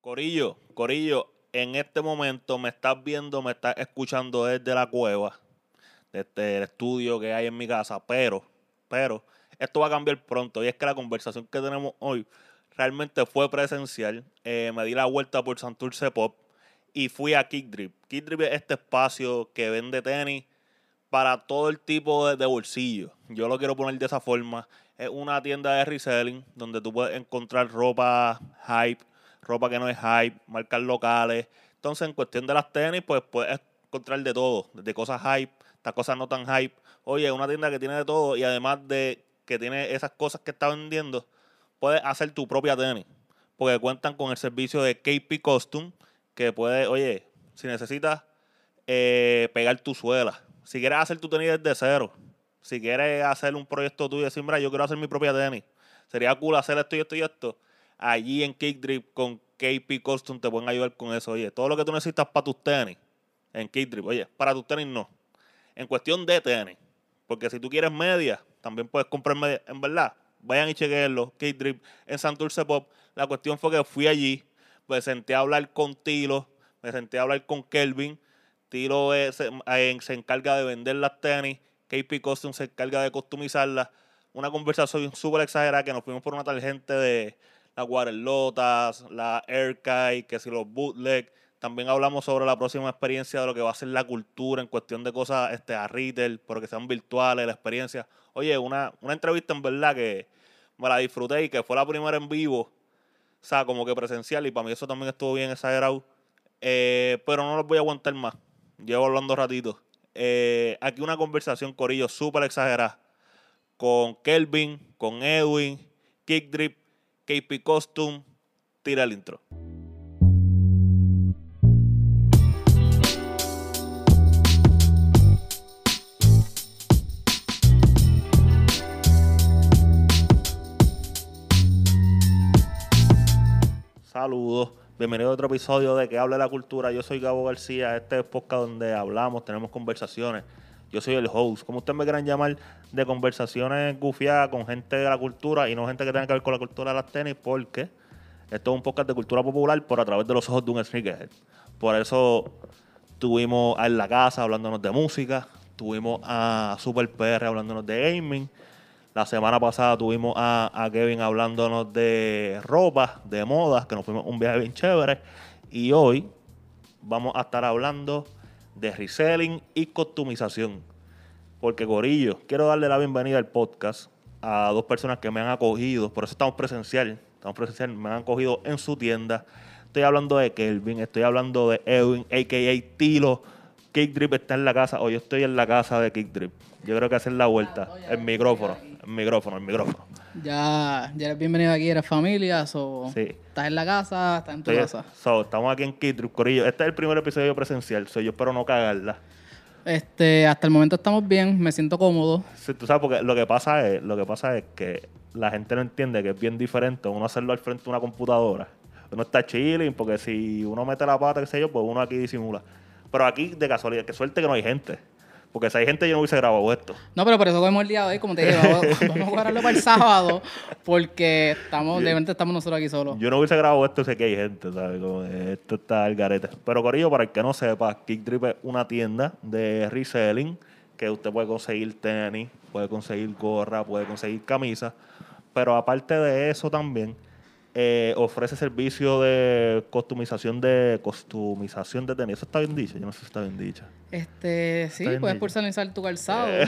Corillo, Corillo, en este momento me estás viendo, me estás escuchando desde la cueva, desde el estudio que hay en mi casa, pero, pero, esto va a cambiar pronto y es que la conversación que tenemos hoy realmente fue presencial. Eh, me di la vuelta por Santurce Pop y fui a Kick Drip. Kick Drip es este espacio que vende tenis para todo el tipo de, de bolsillo. Yo lo quiero poner de esa forma. Es una tienda de reselling donde tú puedes encontrar ropa hype, ropa que no es hype, marcas locales. Entonces, en cuestión de las tenis, pues puedes encontrar de todo, desde cosas hype hasta cosas no tan hype. Oye, una tienda que tiene de todo y además de que tiene esas cosas que está vendiendo, puedes hacer tu propia tenis. Porque cuentan con el servicio de KP Costume, que puede, oye, si necesitas eh, pegar tu suela, si quieres hacer tu tenis desde cero, si quieres hacer un proyecto tuyo y decir, mira, yo quiero hacer mi propia tenis, sería cool hacer esto y esto y esto allí en Kick Drip con KP Custom te pueden ayudar con eso. Oye, todo lo que tú necesitas para tus tenis en Kick Drip, oye, para tus tenis no. En cuestión de tenis, porque si tú quieres media, también puedes comprar media. En verdad, vayan y chequenlo. Kick Drip en Santurce Pop. La cuestión fue que fui allí, me senté a hablar con Tilo, me senté a hablar con Kelvin. Tilo se, se encarga de vender las tenis, KP Custom se encarga de customizarlas. Una conversación súper exagerada que nos fuimos por una tangente de las Waterlotas, la Airkai, que si los bootleg. También hablamos sobre la próxima experiencia de lo que va a ser la cultura en cuestión de cosas este, a retail, pero que sean virtuales, la experiencia. Oye, una, una entrevista en verdad que me la disfruté y que fue la primera en vivo, o sea, como que presencial, y para mí eso también estuvo bien exagerado. Eh, pero no los voy a aguantar más. Llevo hablando ratito. Eh, aquí una conversación, Corillo, súper exagerada. Con Kelvin, con Edwin, Kick Drip KP Costume, tira el intro. Saludos, bienvenido a otro episodio de Que Hable la Cultura. Yo soy Gabo García, este es podcast donde hablamos, tenemos conversaciones. Yo soy el host, como ustedes me quieran llamar, de conversaciones gufiadas con gente de la cultura y no gente que tenga que ver con la cultura de las tenis, porque esto es un podcast de cultura popular por a través de los ojos de un sneakerhead. Por eso tuvimos a En la Casa hablándonos de música, tuvimos a Super PR hablándonos de gaming. La semana pasada tuvimos a, a Kevin hablándonos de ropa, de moda, que nos fuimos un viaje bien chévere. Y hoy vamos a estar hablando de reselling y customización. Porque Gorillo, quiero darle la bienvenida al podcast a dos personas que me han acogido, por eso estamos presencial, estamos presencial, me han acogido en su tienda. Estoy hablando de Kelvin, estoy hablando de Edwin, a.k.a. Tilo. Kick Drip está en la casa, o yo estoy en la casa de Kick Drip. Yo creo que hacer la vuelta. El micrófono, micrófono, el micrófono. Ya, ya eres bienvenido aquí, eres familia, so, Sí. estás en la casa, estás en tu Estoy- casa. so, estamos aquí en Kick Drip, Corillo. Este es el primer episodio presencial, so, yo espero no cagarla. Este, hasta el momento estamos bien, me siento cómodo. Sí, tú sabes, porque lo que pasa es, lo que pasa es que la gente no entiende que es bien diferente uno hacerlo al frente de una computadora. Uno está chilling, porque si uno mete la pata, qué sé yo, pues uno aquí disimula. Pero aquí, de casualidad, que suerte que no hay gente. Porque si hay gente, yo no hubiese grabado esto. No, pero por eso cogemos el día de hoy, como te dije, vamos, vamos a guardarlo para el sábado, porque estamos, de repente estamos nosotros aquí solos. Yo no hubiese grabado esto, sé que hay gente, ¿sabes? Como esto está al garete. Pero, Corillo, para el que no sepa, Kick Drip es una tienda de reselling que usted puede conseguir tenis, puede conseguir gorra, puede conseguir camisa. Pero aparte de eso también, eh, ofrece servicio de costumización de costumización de tenis. Eso está bien dicho, yo no sé si está bien dicho. Este, sí, puedes personalizar tu calzado.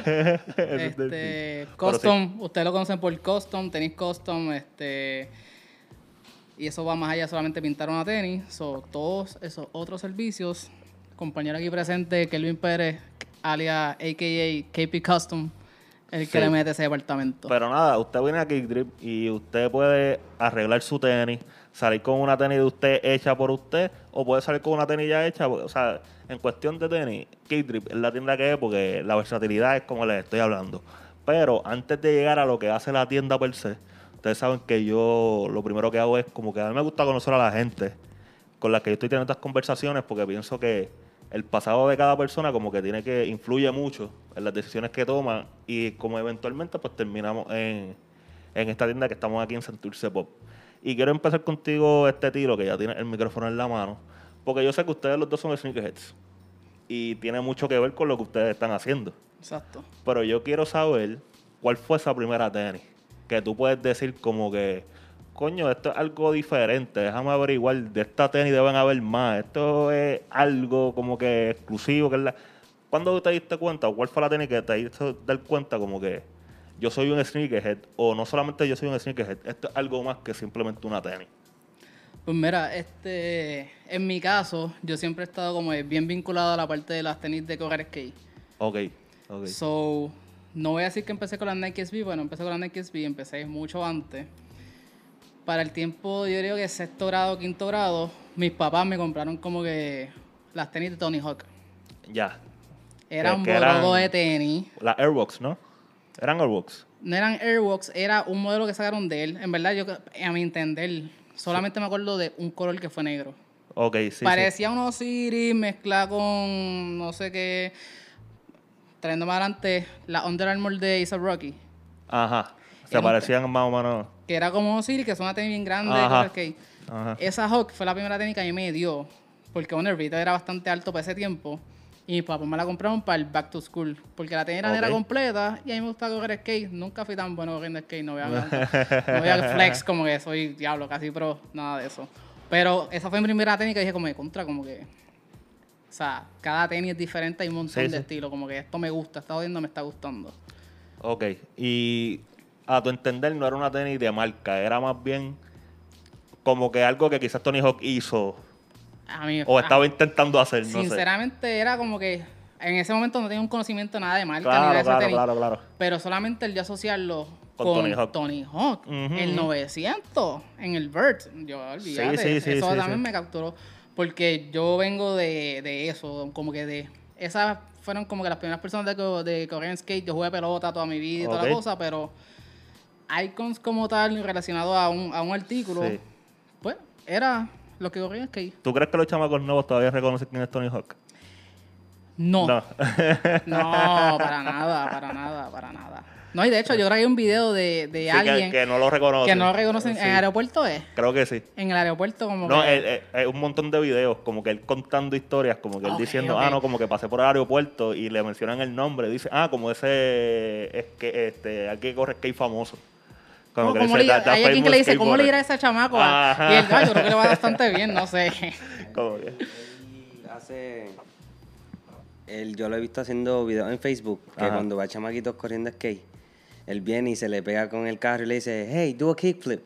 Este, custom, ustedes lo conocen por custom, tenis custom, este, y eso va más allá solamente pintar una tenis. So, todos esos otros servicios, compañero aquí presente, Kelvin Pérez, alias AKA KP Custom, el que Sí. le mete ese departamento. Pero nada, usted viene a Kick Drip y usted puede arreglar su tenis, salir con una tenis de usted hecha por usted, o puede salir con una tenis ya hecha. O sea, en cuestión de tenis, Kick Drip es la tienda que es porque la versatilidad es como les estoy hablando. Pero antes de llegar a lo que hace la tienda per se, ustedes saben que yo lo primero que hago es como que a mí me gusta conocer a la gente con la que yo estoy teniendo estas conversaciones porque pienso que el pasado de cada persona como que tiene que influye mucho en las decisiones que toman y como eventualmente pues terminamos en, en esta tienda que estamos aquí en Santurce Pop. Y quiero empezar contigo este tiro, que ya tiene el micrófono en la mano. Porque yo sé que ustedes los dos son sneakerheads. Y tiene mucho que ver con lo que ustedes están haciendo. Exacto. Pero yo quiero saber cuál fue esa primera tenis. Que tú puedes decir como que, coño, esto es algo diferente. Déjame averiguar, de esta tenis deben haber más. Esto es algo como que exclusivo. que es la... ¿Cuándo te diste cuenta? ¿O cuál fue la tenis que te hizo dar cuenta como que yo soy un sneakerhead? O no solamente yo soy un sneakerhead, esto es algo más que simplemente una tenis. Pues mira, este, en mi caso, yo siempre he estado como bien vinculado a la parte de las tenis de correr skate. Ok, ok. So, no voy a decir que empecé con las Nike SB, bueno, empecé con las Nike SB, empecé mucho antes. Para el tiempo, yo creo que sexto grado, quinto grado, mis papás me compraron como que las tenis de Tony Hawk. ya. Era un borodo de tenis. Las Airbox, ¿no? Eran Airbox. No eran Airwalks, era un modelo que sacaron de él. En verdad, yo a mi entender, solamente me acuerdo de un color que fue negro. Ok, sí. sí. Parecía un Osiris mezclado con no sé qué. Trayendo más adelante la Under Armour de A$AP Rocky. Ajá. Se Era un- parecían más o menos. Que era como Osiris, que es una tenis bien grande. de Ajá. Esa Hawk fue la primera tenis que a mí me dio. Porque bueno, el retail era bastante alto para ese tiempo. Y mis papás me la compraron para el back to school. Porque la tenis era completa y a mí me gustaba correr skate. Nunca fui tan bueno corriendo skate. No voy a, no voy a flex como que soy diablo, casi pro, nada de eso. Pero esa fue mi primera tenis que dije como de contra, como que... O sea, cada tenis es diferente, hay un montón Sí, de sí. estilos. Como que esto me gusta, esta jodiendo me está gustando. Ok. Y a tu entender no era una tenis de marca, era más bien como que algo que quizás Tony Hawk hizo A mí, o a- estaba intentando hacer, no sé. Sinceramente era como que en ese momento no tenía un conocimiento nada de marca ni de Claro, tenis. claro, claro. Pero solamente el de asociarlo Con con, Tony Hawk. Tony Hawk, Ujú, el ujú. 900 en el Vert. Yo olvídate, sí, sí, eso sí, también me capturó porque yo vengo de, de eso, como que de esas fueron como que las primeras personas de, de correr en skate. Yo jugué pelota toda mi vida y toda la cosa, pero icons como tal relacionados a un, a un artículo, pues era lo que corría en skate. ¿Tú crees que los chamacos nuevos todavía reconocen quién es Tony Hawk? No. No. No, para nada, para nada, para nada. No, y de hecho yo grabé un video de, de Sí, que- alguien que, que, no lo reconocen. no lo reconocen. Sí, ¿En el aeropuerto es? Creo que sí. En el aeropuerto como No, que... él- él- él- un montón de videos, como que él contando historias, como que él diciendo, ah, no, como que pasé por el aeropuerto y le mencionan el nombre. Dice, ah, como ese, es que, este, alguien que corre skate famoso. Como ¿Cómo- que cómo le- "That- that hay alguien que le dice, ¿cómo le skateboarder". irá a ese chamaco? a-?" Ajá. Y "Ay, yo creo que le va bastante bien, no sé. Como que- Él hace. Yo lo he visto haciendo videos en Facebook, que Ajá. cuando va chamaquitos corriendo skate, él viene y se le pega con el carro y le dice, hey, do a kickflip.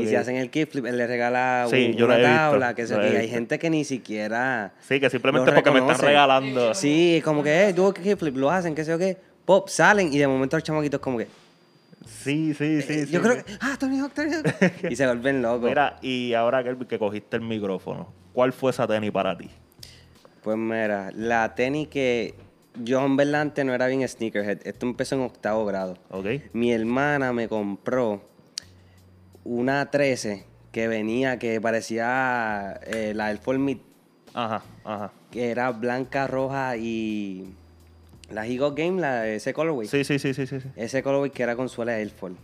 Y si hacen el kickflip, él le regala Sí, un- yo lo una he visto, tabla, que he y hay visto. gente que ni siquiera... Sí, que simplemente porque me están regalando. Sí, como que, hey, do a kickflip, lo hacen, qué sé yo qué. Pop, salen y de momento los chamaquitos como que... Sí, sí, sí. eh, yo sí, creo sí. que... Ah, Tony Hawk, Tony Hawk. y se vuelven locos. Mira, y ahora que, que cogiste el micrófono, ¿cuál fue esa tenis para ti? Pues mira, la tenis que yo en verdad antes no era bien sneakerhead. Esto empezó en octavo grado. ¿Ok? Mi hermana me compró una 13 que venía, que parecía eh, la del Formit, Ajá, ajá. que era blanca, roja y la Higo Game, la, ese colorway. Sí, sí, sí, sí, sí. Ese colorway que era con suela de Air Force.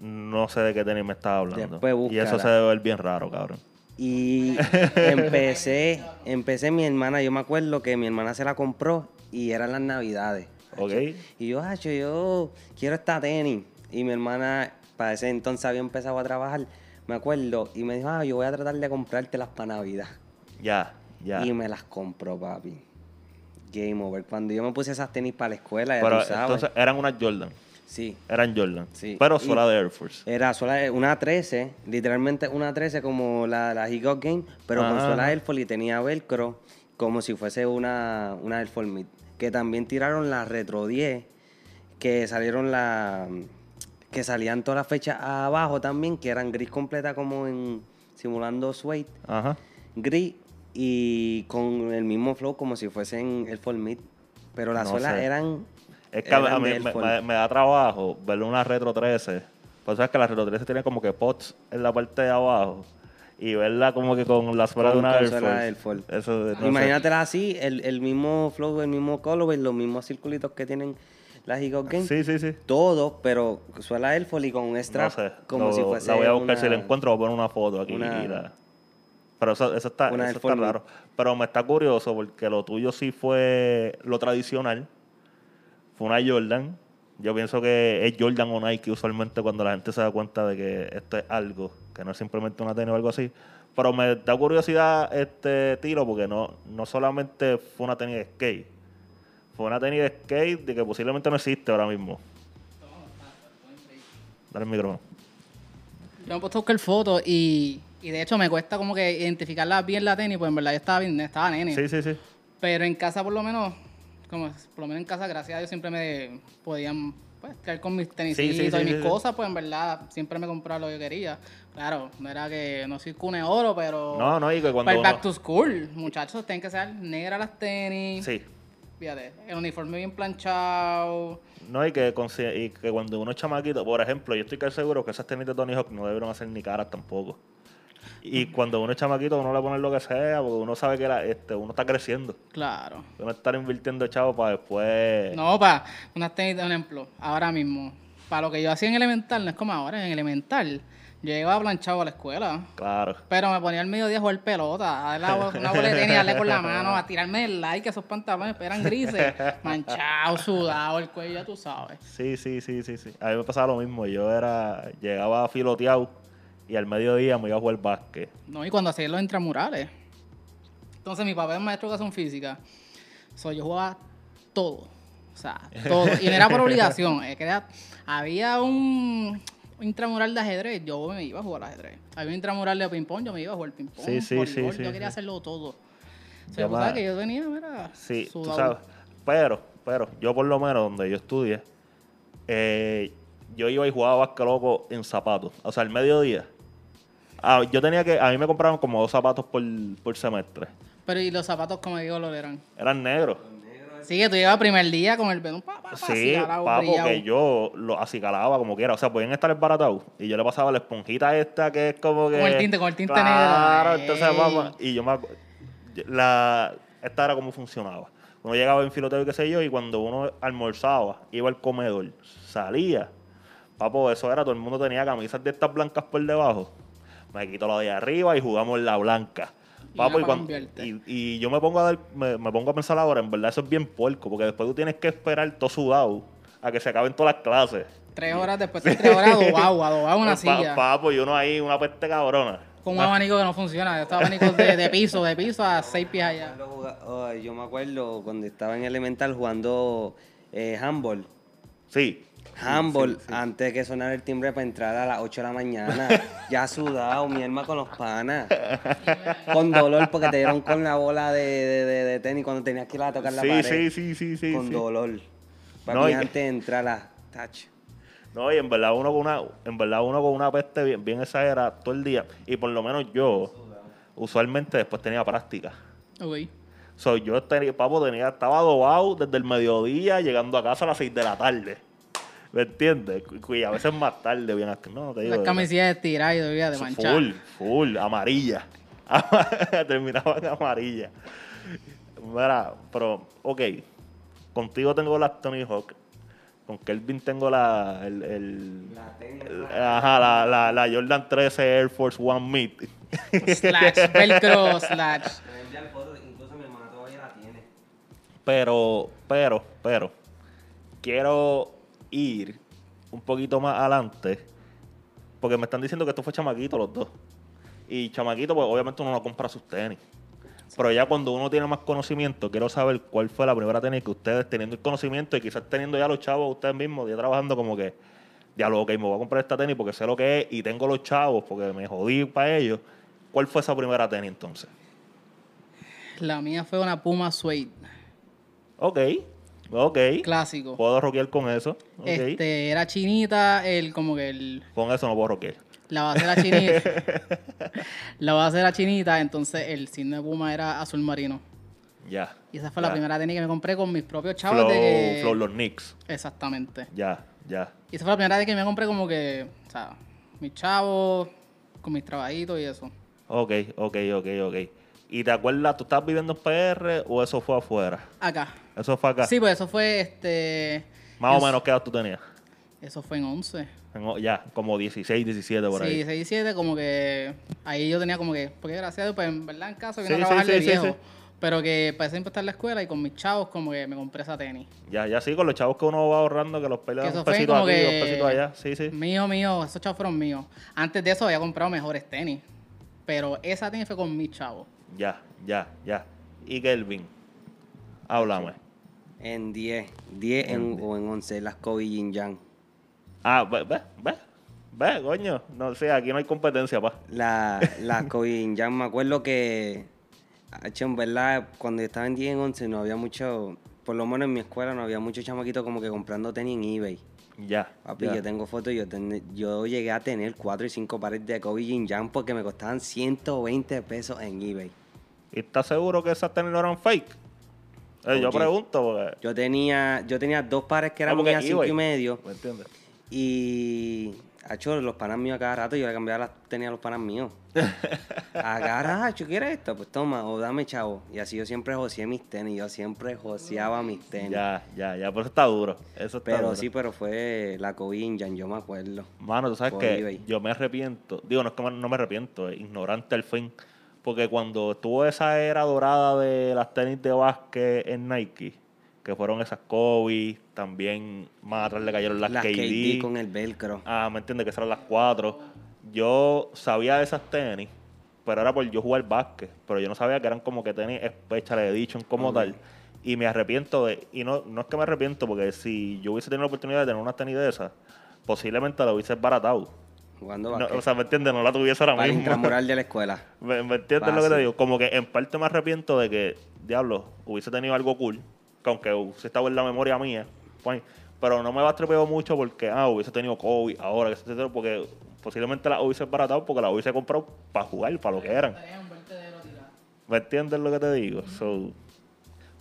No sé de qué tenis me estás hablando. Después y eso se debe ver bien raro, cabrón. Y empecé, empecé mi hermana, yo me acuerdo que mi hermana se la compró y eran las navidades. ¿Ok? Y yo, hacho, yo quiero esta tenis. Y mi hermana, para ese entonces había empezado a trabajar, me acuerdo, y me dijo, ah, yo voy a tratar de comprártelas para Navidad. Ya, ya. Y me las compró, papi. Game over. Cuando yo me puse esas tenis para la escuela, ya Pero tú sabes. entonces eran unas Jordan. sí. Eran Jordan. Sí. Pero sola de Air Force. Era sola una 13, literalmente una 13 como la, la He Got Game, pero con Ajá. sola Air Force y tenía velcro como si fuese una, una Air Force Mid. Que también tiraron la Retro 10, que salieron la... que salían todas las fechas abajo también, que eran gris completa como en simulando suede, Ajá. gris y con el mismo flow como si fuesen Air Force Mid. Pero las No suelas sé. eran... Es que a, eran a mí me, Force. me- me da trabajo verle una Retro 13. Pues sabes que la Retro 13 tiene como que pots en la parte de abajo. Y verla como que con la suela de una Air Force. Air Force. Eso, no sé. Imagínatela así, el, el mismo flow, el mismo colorway, los mismos circulitos que tienen las Eagle Game. Sí, sí, sí. Todo, pero suela Air Force y con un No sé. como lo- si fuese. La voy a buscar si la encuentro, voy a poner una foto aquí. una- y la- Pero eso, eso está, una eso está raro. Pero me está curioso porque lo tuyo sí fue lo tradicional. Fue una Jordan. Yo pienso que es Jordan o Nike usualmente cuando la gente se da cuenta de que esto es algo, que no es simplemente una tenis o algo así. Pero me da curiosidad este tiro porque no, no solamente fue una tenis de skate. Fue una tenis de skate de que posiblemente no existe ahora mismo. Dale el micrófono. Yo me he puesto a buscar fotos y, y de hecho me cuesta como que identificarla bien la tenis, pues en verdad yo estaba bien, estaba nene. Sí, sí, sí. Pero en casa por lo menos, como por lo menos en casa, gracias a Dios siempre me podían pues, traer con mis tenisitos sí, sí, y mis cosas, pues en verdad siempre me compraba lo que quería. Claro, no era que no soy cune oro, pero No, no, y que cuando para el back to school, muchachos, tienen que ser negras las tenis. Sí. Fíjate, el uniforme bien planchado. No, y que, y que cuando uno es chamaquito, por ejemplo, yo estoy casi seguro que esas tenis de Tony Hawk no debieron hacer ni caras tampoco. Y cuando uno es chamaquito, uno le pone lo que sea, porque uno sabe que la- este, uno está creciendo. Claro. Uno está invirtiendo chavo para después. No, pa, unas tenis, por ejemplo, ahora mismo, para lo que yo hacía en elemental, no es como ahora, en elemental, yo llegaba planchado a la escuela, Claro. pero me ponía al mediodía a jugar pelota, a darle una bola de tenis, a darle con la mano, a tirarme el like, esos pantalones eran grises, manchado, sudado, el cuello, ya tú sabes. Sí, sí, sí, sí, sí. A mí me pasaba lo mismo. Yo era, llegaba filoteado y al mediodía me iba a jugar básquet. No, y cuando hacía los intramurales. Entonces mi papá es maestro de educación física. So, yo jugaba todo. O sea, todo. Y no era por obligación. es que era- había un intramural de ajedrez, yo me iba a jugar ajedrez. Había un intramural de ping-pong, yo me iba a jugar ping-pong. Sí, sí, sí, sí, Yo quería hacerlo todo. O sea, que yo venía, mira, Sí, tú sabes. Pero, pero, yo por lo menos donde yo estudié, eh, yo iba y jugaba básquet loco en zapatos. O sea, al mediodía. Ah, yo tenía que, a mí me compraron como dos zapatos por, por semestre. Pero y los zapatos, como digo, lo eran. Eran negros. Sí, que tú ibas primer día con el pelo, pa, pa, pa, Sí, acicalado, papo, brillado. que yo lo acicalaba como quiera. O sea, podían estar esbaratados. Y yo le pasaba la esponjita esta que es como que. Con el tinte, con el tinte claro, negro. entonces, Ey. vamos. Y yo me. La, esta era como funcionaba. Uno llegaba en filoteo y qué sé yo, y cuando uno almorzaba, iba al comedor, salía. Papo, eso era, todo el mundo tenía camisas de estas blancas por debajo. Me quito la de arriba y jugamos la blanca. Y Papo, y, cuando- y, y yo me pongo a dar, me, me pongo a pensar ahora, en verdad eso es bien puerco, porque después tú tienes que esperar todo sudado a que se acaben todas las clases. Tres horas después de tres horas adobado, adobado una silla. papo, y uno ahí, una peste cabrona. Con un abanico que no funciona. Estos abanicos de, de piso, de piso a seis pies allá. Yo oh, me acuerdo cuando estaba en Elemental jugando eh, handball. Sí. Handball, antes de que sonara el timbre para entrar a las 8 de la mañana, ya sudado, mi alma con los panas. Con dolor porque te dieron con la bola de, de, de- de tenis cuando tenías que ir a tocar la Sí, pared. sí, sí, sí, sí. con sí. dolor. Para No, mí y- antes de entrar a touch. No, y en verdad uno con una, en verdad uno con una peste bien, bien exagerada todo el día. Y por lo menos yo, usualmente después tenía práctica. Ok. So, yo tenía, papo, tenía, estaba adobado desde el mediodía, llegando a casa a las 6 de la tarde. ¿Me entiendes? Y a veces más tarde, bien. No, te digo. Las de camisillas estiradas y todavía de manchar. Full, full, amarilla. Terminaban amarilla. Mira, pero, ok. Contigo tengo las Tony Hawk. Con Kelvin tengo la. El, el- el- ajá, la, la, la Jordan 13 Air Force One Meet. Slash, velcro, slash. incluso mi hermana todavía la tiene. Pero, pero, pero, quiero ir un poquito más adelante, porque me están diciendo que esto fue chamaquito los dos. Y chamaquito, pues obviamente uno no compra sus tenis. Pero ya cuando uno tiene más conocimiento, quiero saber cuál fue la primera tenis que ustedes teniendo el conocimiento y quizás teniendo ya los chavos ustedes mismos, ya trabajando como que, ya lo que me voy a comprar esta tenis porque sé lo que es y tengo los chavos porque me jodí para ellos. ¿Cuál fue esa primera tenis entonces? La mía fue una Puma Suede. Ok, ok. Clásico. Puedo rockear con eso. ok. Este, era chinita, el, como que el, Con eso no puedo rockear. la base era chinita. la base era chinita, entonces el signo de Puma era azul marino. Ya. Y esa fue la primera tenis que me compré con mis propios chavos Flow, de Flow los Knicks. Exactamente. Ya, ya. Y esa fue la primera vez que me compré como que, o sea, mis chavos, con mis trabajitos y eso. Ok, ok, ok, ok. ¿Y te acuerdas, tú estabas viviendo en PR o eso fue afuera? Acá. Eso fue acá. Sí, pues eso fue este Más o menos, ¿qué edad tú tenías? Eso fue en 11. En o- ya, como 16, 17 por Sí, ahí. 6 y 7, como que ahí yo tenía como que, porque Dios, pues en verdad en casa vine Sí, a sí, trabajar de sí, sí, viejo. sí. Pero que para siempre estar en la escuela y con mis chavos, como que me compré esa tenis. Ya, ya sí, con los chavos que uno va ahorrando, que los Que eso un pesito aquí, que- pesitos allá. Sí, sí. Mío, mío, esos chavos fueron míos. Antes de eso había comprado mejores tenis. Pero esa tenis fue con mis chavos. Ya, ya, ya. Y Kelvin, háblame. En 10, 10 en- o en 11, las Kobe Yin Yang. Ah, ve, ve, ve, ve, coño. No sé, aquí no hay competencia, pa. La, las Kobe Yin Yang, me acuerdo que, en verdad, cuando estaba en 10 en 11 no había mucho, por lo menos en mi escuela no había muchos chamaquitos como que comprando tenis en eBay. Ya. Papi, ya. yo tengo fotos, yo, ten- yo llegué a tener 4 y 5 pares de Kobe Yin Yang porque me costaban 120 pesos en eBay. ¿Y estás seguro que esas tenis no eran fake? Eh, yo Oye. pregunto, porque... Yo tenía, yo tenía dos pares que Ah, eran porque mías 5 eBay. y medio. ¿Me entiendes? Y, hecho, los panas míos a cada rato yo le cambiaba las tenía a los panas míos. A cada rato, ¿quieres esto? Pues toma, o dame chavo. Y así yo siempre joseé mis tenis, yo siempre joseaba mis tenis. Ya, ya, ya, pero eso está duro. Eso está Pero duro. sí, pero fue la Yang, yo me acuerdo. Mano, tú sabes que eBay. yo me arrepiento. Digo, no es que no me arrepiento, es ignorante al fin. Porque cuando estuvo esa era dorada de las tenis de básquet en Nike, que fueron esas Kobe, también más atrás le cayeron las, Las KD. KD con el velcro. Ah, ¿me entiendes? Que eran las cuatro. Yo sabía de esas tenis, pero era por yo jugar básquet. Pero yo no sabía que eran como que tenis Special Edition como tal. Y me arrepiento de... Y no, no es que me arrepiento, porque si yo hubiese tenido la oportunidad de tener unas tenis de esas, posiblemente la hubiese baratado. Jugando No, o sea, ¿me entiendes? No la tuviese ahora para mismo. intramural de la escuela. ¿Me, me entiendes lo que te digo? Como que en parte me arrepiento de que, diablo, hubiese tenido algo cool, que aunque hubiese estado en la memoria mía, pues, pero no me bastrepeo mucho porque, ah, hubiese tenido COVID ahora, que se- porque posiblemente la hubiese baratado porque la hubiese comprado para jugar, para lo que eran. ¿Me entiendes lo que te digo? So,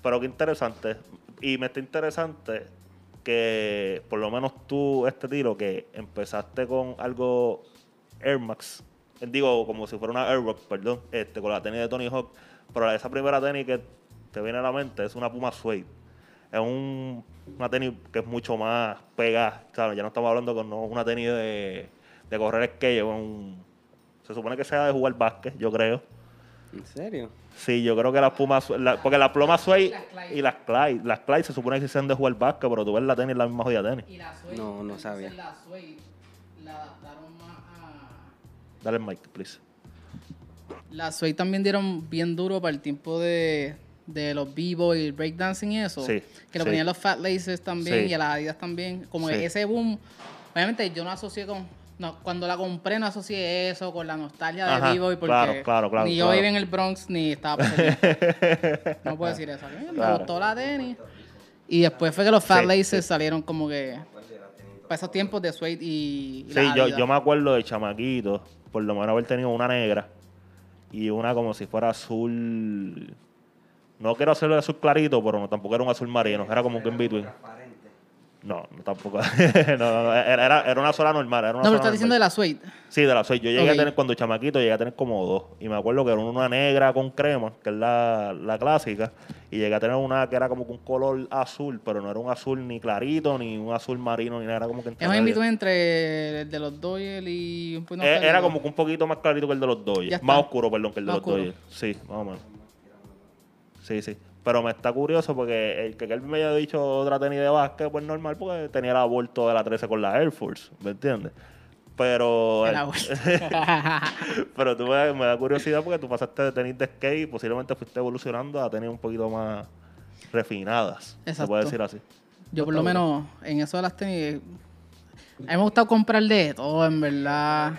pero qué interesante. Y me está interesante que por lo menos tú, este tiro, que empezaste con algo Air Max, eh, digo, como si fuera una Air Rock, perdón, este, con la tenis de Tony Hawk, pero esa primera tenis que te viene a la mente es una Puma Suede. Es un, una tenis que es mucho más pegada, ¿sabes? Ya no estamos hablando con no, una tenis de, de correr skate, un- se supone que sea de jugar básquet, yo creo. ¿En serio? Sí, yo creo que las Pumas, la- porque las Plumas Suede Las Clyde. y las Clyde, las Clyde se supone que se han de jugar básquet, pero tú ves la tenis, la misma jodida tenis. Y la Suede, No, no sabía. La Suede la adaptaron más a... Dale el mic, please. La Suede también dieron bien duro para el tiempo de, de los b y el breakdancing y eso. Sí, Que lo sí. ponían los Fat Laces también Sí. y a las Adidas también. Como ese boom, obviamente yo no asocié con... No, cuando la compré no asocié eso con la nostalgia de Ajá, b porque claro, claro, claro, ni yo vivía en el Bronx ni estaba. No puedo decir eso. Mí Me gustó la tenis. Y después fue que los Fat Sí, Laces sí. salieron como que... Para esos tiempos de Suede y, y Sí, yo, yo me acuerdo de chamaquito, por lo menos haber tenido una negra y una como si fuera azul. No quiero hacerlo de azul clarito, pero no, tampoco era un azul marino, era como que en between. No, no tampoco. no, era, era- era una sola normal. Era una No, pero estás diciendo de la Suede. Sí, de la soy. Yo llegué a tener, cuando chamaquito, llegué a tener como dos. Y me acuerdo que era una negra con crema, que es la, la clásica. Y llegué a tener una que era como que un color azul, pero no era un azul ni clarito, ni un azul marino, ni nada. Era como que entre Es un in-between entre el de los Doyle y un poquito más Eh, Era clarito. como que un poquito más clarito que el de los está. Más oscuro, perdón, que el de Más los oscuro. Dodgers. Sí, más o menos. Sí, sí. Pero me está curioso porque el que Kelvin me haya dicho otra tenis de básquet, pues normal, porque tenía el aborto de la 13 con la Air Force, ¿me entiendes? Pero, El pero tú me, me da curiosidad porque tú pasaste de tenis de skate y posiblemente fuiste evolucionando a tenis un poquito más refinadas. Se Exacto. puede decir así. Yo por lo menos en eso de las tenis, a mí me gusta comprar de todo, en verdad.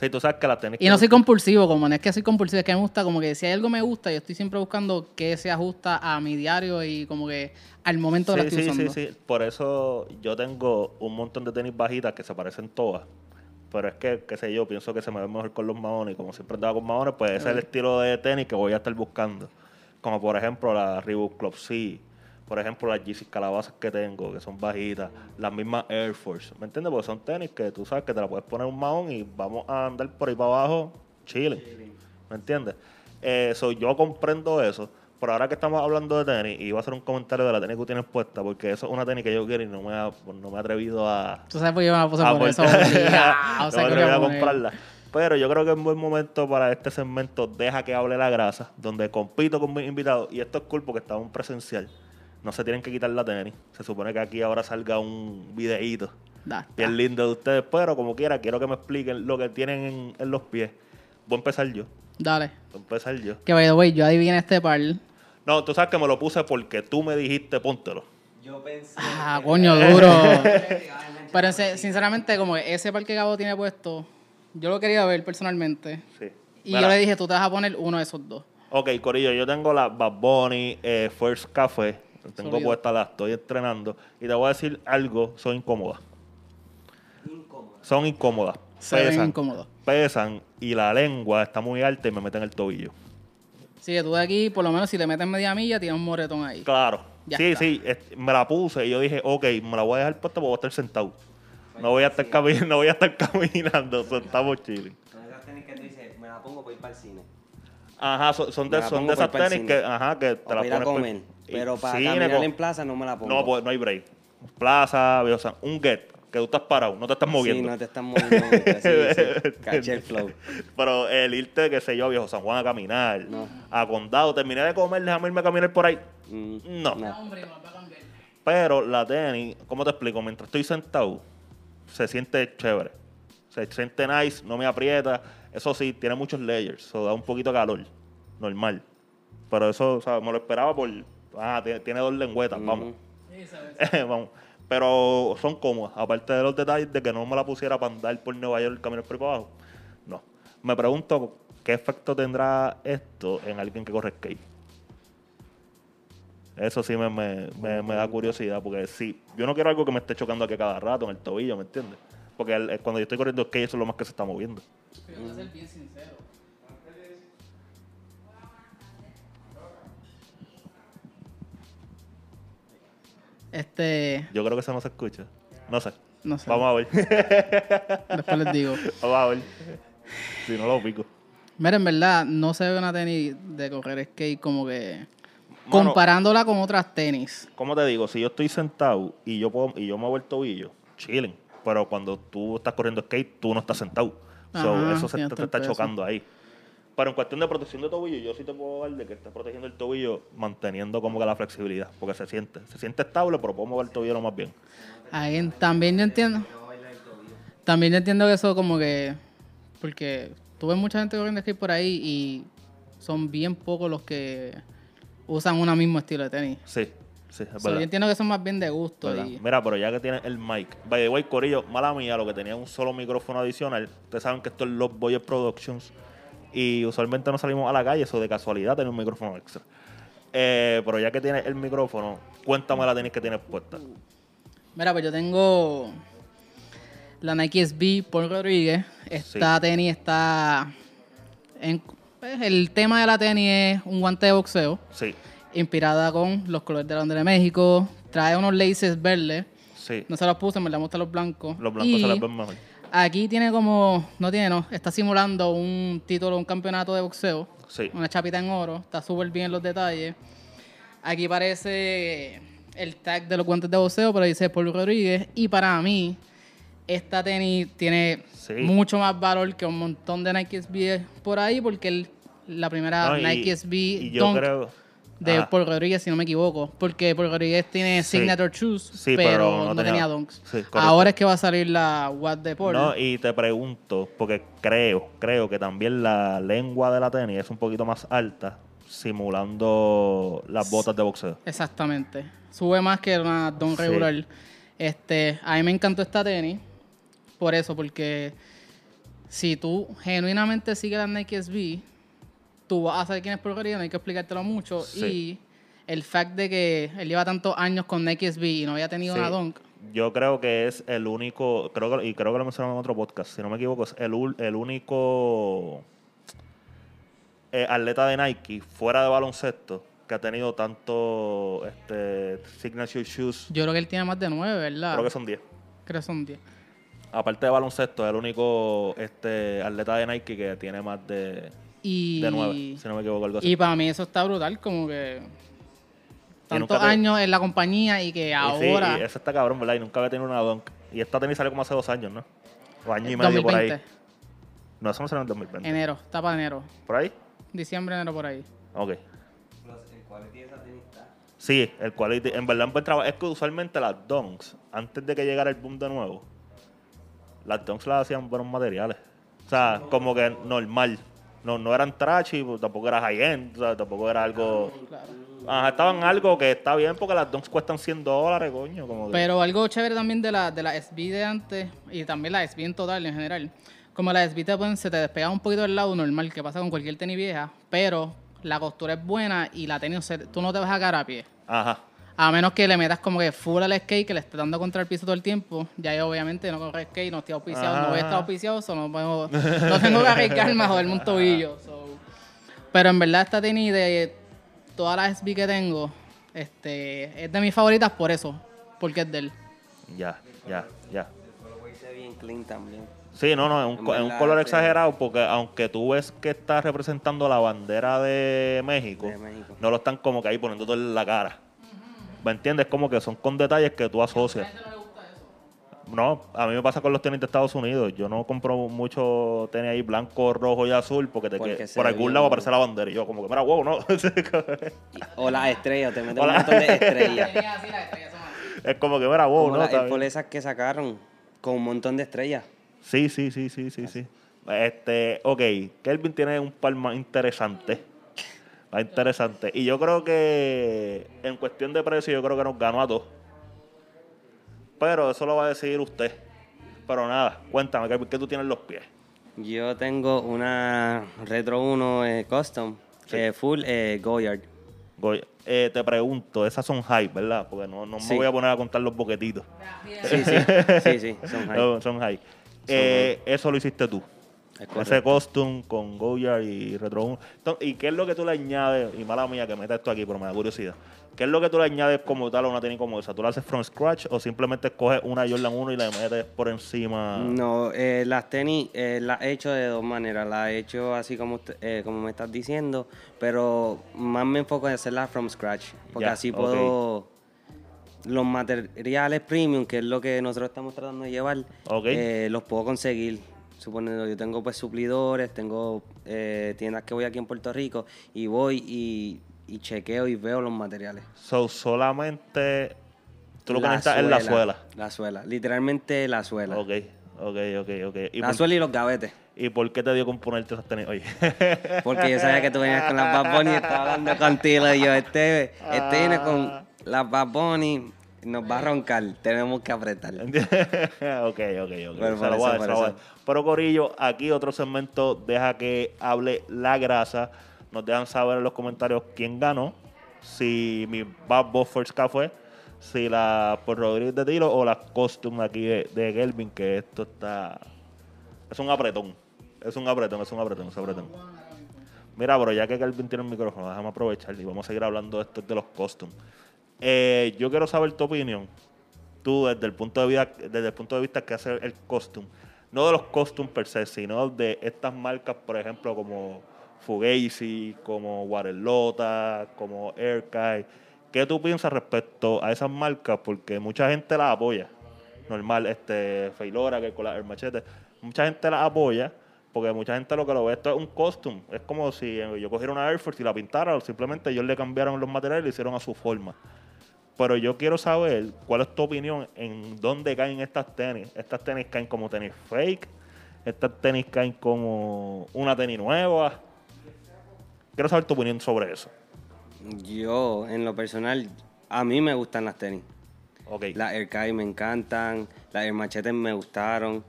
Sí, tú sabes que las tenis... Y no soy compulsivo, como no es que soy compulsivo, es que me gusta como que si hay algo que me gusta, yo estoy siempre buscando que se ajusta a mi diario y como que al momento la Sí, estoy sí, sí, sí. Por eso yo tengo un montón de tenis bajitas que se parecen todas. Pero es que, qué sé yo, pienso que se me ve mejor con los maones. Y como siempre andaba con maones, pues ese es el estilo de tenis que voy a estar buscando. Como por ejemplo la Reebok Club C. Por ejemplo las Yeezy calabazas que tengo, que son bajitas. Las mismas Air Force. ¿Me entiendes? Porque son tenis que tú sabes que te la puedes poner un maón y vamos a andar por ahí para abajo chile. ¿Me entiendes? Eh, so, yo comprendo eso. Pero ahora que estamos hablando de tenis, y voy a hacer un comentario de la tenis que tú tienes puesta, porque eso es una tenis que yo quiero y no me, ha- no me he atrevido a, Tú sabes por qué yo me la puse a por eso. voltear- obligado, no sea, me voy a a poner. comprarla. Pero yo creo que es un buen momento para este segmento Deja que hable la grasa, donde compito con mis invitados. Y esto es cool porque estamos en presencial. No se tienen que quitar la tenis. Se supone que aquí ahora salga un videíto Da, bien da. lindo de ustedes. Pero como quiera, quiero que me expliquen lo que tienen en, en los pies. Voy a empezar yo. Dale. Voy a empezar yo. Que by the way, yo adiviné este par. No, tú sabes que me lo puse porque tú me dijiste póntelo. Yo pensé. Ah, coño, duro. Pero ese- sinceramente, como que ese par que Gabo tiene puesto, yo lo quería ver personalmente. Sí. Y Mira. yo le dije, tú te vas a poner uno de esos dos. Ok, Corillo, yo tengo la Bad Bunny eh, First Café. Tengo Sólido. puesta, la estoy entrenando. Y te voy a decir algo, son incómodas. Son incómodas. Se ven Pesan, incómodos. pesan y la lengua está muy alta y me meten el tobillo. Sí, que tú de aquí, por lo menos si le metes media milla, tienes un moretón ahí. Claro. Ya sí, está. sí, es- me la puse y yo dije, ok, me la voy a dejar puesta porque voy a estar sentado. No voy a estar, cami- no voy a estar caminando, so, estamos chilling. Son esas tenis que tú dices, me la pongo para ir para el cine. Ajá, son, son de, son esas tenis que, ajá, que O te la para ir a pones por- comer. Pero para cine, caminar en plaza no me la pongo. No, pues no hay break. Plaza, o sea, un get, que tú estás parado, no te estás moviendo. Sí, no te estás moviendo. sí, sí. Caché el flow. Pero el irte, qué sé yo, a viejo San Juan a caminar, No. a Condado, terminé de comer, déjame irme a caminar por ahí. Mm, No. Cambiar. Pero la tenis, ¿cómo te explico? Mientras estoy sentado, se siente chévere. Se siente nice, no me aprieta. Eso sí, tiene muchos layers, eso da un poquito de calor, normal. Pero eso, o sea, me lo esperaba por... Ah, tiene, tiene dos lengüetas, vamos. Sí, ve. Vamos. Pero son cómodas, aparte de los detalles de que no me la pusiera para andar por Nueva York caminar por abajo. No. Me pregunto qué efecto tendrá esto en alguien que corre skate. Eso sí me, me, me- me da curiosidad, porque sí, yo no quiero algo que me esté chocando aquí a cada rato en el tobillo, ¿me entiendes? Porque el- el- cuando yo estoy corriendo skate, eso es lo más que se está moviendo. Pero voy a ser bien sincero. Este, Yo creo que eso no se escucha. No sé. no sé. Vamos a ver. Después les digo. Vamos a ver. Si no lo pico. Mira, en verdad, no se ve una tenis de correr skate como que. Mano, comparándola con otras tenis. ¿Cómo te digo? Si yo estoy sentado y yo puedo, y yo muevo el tobillo, chilling. Pero cuando tú estás corriendo skate, tú no estás sentado. So, eso se te, está chocando ahí. Pero en cuestión de protección de tobillo, yo sí te puedo dar de que estés protegiendo el tobillo manteniendo como que la flexibilidad. Porque se siente. Se siente estable, pero puedo mover el tobillo lo más bien. Ahí, también yo entiendo. También yo entiendo que eso como que. Porque tuve mucha gente corriendo skate por ahí y son bien pocos los que usan un mismo estilo de tenis. Sí, sí, es So, verdad. yo entiendo que son más bien de gusto. Mira, pero ya que tienes el mic. By the way, Corillo, mala mía, lo que tenía un solo micrófono adicional. Ustedes saben que esto es Los Boyers Productions. Y usualmente no salimos a la calle, eso de casualidad tener un micrófono extra. Eh, pero ya que tienes el micrófono, cuéntame la tenis que tienes puesta. Mira, pues yo tengo la Nike SB por Rodríguez. Esta tenis está. En, pues, el tema de la tenis es un guante de boxeo, Sí, inspirada con los colores de la bandera de México. Trae unos laces verdes. sí. No se los puse, me la gustan los blancos. Los blancos Y se les ven mejor. Aquí tiene como. No tiene, no. Está simulando un título, un campeonato de boxeo. Sí. Una chapita en oro. Está súper bien los detalles. Aquí parece el tag de los guantes de boxeo, pero dice Paul Rodríguez. Y para mí, esta tenis tiene Sí. mucho más valor que un montón de Nike SB por ahí, porque el- la primera No, y- Nike SB y yo Dunk creo. De Ajá. Paul Rodríguez, si no me equivoco. Porque Paul Rodríguez tiene Sí. signature shoes, Sí, pero, pero no, no tenía, tenía- dunks. Sí, correcto. Ahora es que va a salir la Watt de Paul. No, y te pregunto, porque creo, creo que también la lengua de la tenis es un poquito más alta, simulando las botas de boxeo. Exactamente. Sube más que una don regular. Este, a mí me encantó esta tenis. Por eso, porque si tú genuinamente sigues las Nike SB, tú vas a saber quién es porquería, no hay que explicártelo mucho. Sí. Y el fact de que él lleva tantos años con Nike SB y no había tenido Sí. una Dunk, Yo creo que es el único, creo que, y creo que lo mencionaron en otro podcast, si no me equivoco, es el, el único eh, atleta de Nike fuera de baloncesto que ha tenido tanto este, signature shoes, yo creo que él tiene más de nueve, ¿verdad? creo que son 10. Creo que son 10. Aparte de baloncesto, es el único este, atleta de Nike que tiene más de Y, De 9, si no me equivoco, algo así. y para mí eso está brutal, como que tantos te- años en la compañía y que Y sí, ahora... y ese está cabrón, ¿verdad? Y nunca había tenido una Dunk. Y esta tenis salió como hace dos años, ¿no? O año y medio por ahí. 2020, No, eso no salió en 2020. enero, está para enero. ¿Por ahí? Diciembre, enero, por ahí. Ok. Sí, el quality. En verdad encontraba. Es que usualmente las donks, antes de que llegara el boom de nuevo, las donks las hacían buenos materiales. O sea, como que normal. No, no eran trashy, pues, tampoco era high-end, o sea, tampoco era algo. Ajá, estaban algo que está bien porque las donks cuestan 100 dólares, coño. Como que- Pero algo chévere también de la, de la SB de antes y también la SB en total en general. Como la SB te pueden, se te despega un poquito del lado normal que pasa con cualquier tenis vieja, pero la costura es buena y la tenis, tú no te vas a caer a pie. Ajá. A menos que le metas como que full al skate, que le estés dando contra el piso todo el tiempo. Ya yo obviamente no corro skate, no estoy auspiciado, no voy a estar Ajá. auspiciado, so no, puedo- no tengo que arriesgarme a joderme un tobillo. so. Pero en verdad esta tenis de todas las SB que tengo, este, es de mis favoritas por eso, porque es de él. Ya, ya, ya. Bien clean también. Sí, no, no, es un, es color exagerado porque aunque tú ves que está representando la bandera de México, De México. no lo están como que ahí poniendo todo en la cara. ¿Me entiendes? Como que son con detalles que tú asocias. No, a mí me pasa con los tenis de Estados Unidos. Yo no compro mucho tenis ahí blanco, rojo y azul porque, te Porque que- por algún lado aparece la bandera. Y yo como que, mira, wow, no. O las estrellas, te meten un montón de estrellas. es como que, mira, wow, Como no. las esas que sacaron con un montón de estrellas. Sí, sí, sí, sí, sí, sí. Este, ok, Kelvin tiene un par más interesante. Más interesante. Y yo creo que en cuestión de precio, yo creo que nos ganó a todos. Pero eso lo va a decidir usted. Pero nada, cuéntame, Kelvin, ¿qué tú tienes en los pies? Yo tengo una Retro 1 eh, Custom, full eh, Goyard. Goy- eh, te pregunto, esas son high, ¿verdad? Porque no, no me voy a poner a contar los boquetitos. Sí, sí, sí, sí, son high. No, son high. Eh, Eso lo hiciste tú. Es Ese costume con Goyard y Retro 1. Entonces, ¿Y qué es lo que tú le añades? Y mala mía que meta esto aquí, pero me da curiosidad. ¿Qué es lo que tú le añades como tal a una tenis como esa? ¿Tú la haces from scratch o simplemente coges una Jordan 1 y la metes por encima? No, eh, las tenis eh, las he hecho de dos maneras. Las he hecho así como, usted- eh, como me estás diciendo, pero más me enfoco en hacerlas from scratch. Porque así puedo. Los materiales premium, que es lo que nosotros estamos tratando de llevar, eh, los puedo conseguir. Suponiendo, yo tengo pues suplidores, tengo eh, tiendas que voy aquí en Puerto Rico y voy y, y chequeo y veo los materiales. So, solamente tú lo que La necesitas es la suela. La suela, literalmente la suela. Ok, ok, ok, ok. ¿Y, La por, suela y los gavetes. ¿Y por qué te dio con ponerte tenis? Oye. Porque yo sabía que tú venías con las Bad Bunny y estaba hablando contigo. Y yo, este, este viene con las Bad Bunny, nos va a roncar, tenemos que apretar. ok, ok, ok. Pero Se lo voy a se lo voy a eso. dar. Pero Corillo, aquí otro segmento, deja que hable la grasa. Nos dejan saber en los comentarios quién ganó. Si mi Bad Boy First fue, si la por Rodríguez de Tiro o la costume aquí de, de Kelvin, que esto está... Es un apretón. Es un apretón, es un apretón, es un apretón. Mira, pero ya que Kelvin tiene el micrófono, déjame aprovechar y vamos a seguir hablando de esto de los costumes. Eh, yo quiero saber tu opinión. Tú, desde el punto de vista, desde el punto de vista que hace el costume, no de los costumes per se, sino de estas marcas, por ejemplo, como Fugazi, como Waterlota, como Airkai. ¿Qué tú piensas respecto a esas marcas? Porque mucha gente las apoya. Normal, este, Feilora, que con Air Machete. Mucha gente las apoya porque mucha gente lo que lo ve esto es un costume. Es como si yo cogiera una Air Force y la pintara, o simplemente ellos le cambiaron los materiales y lo hicieron a su forma. Pero yo quiero saber cuál es tu opinión en dónde caen estas tenis. Estas tenis caen como tenis fake, estas tenis caen como una tenis nueva. Quiero saber tu opinión sobre eso. Yo, en lo personal, a mí me gustan las tenis. Ok. Las Air Kai me encantan, las Air Machetes me gustaron.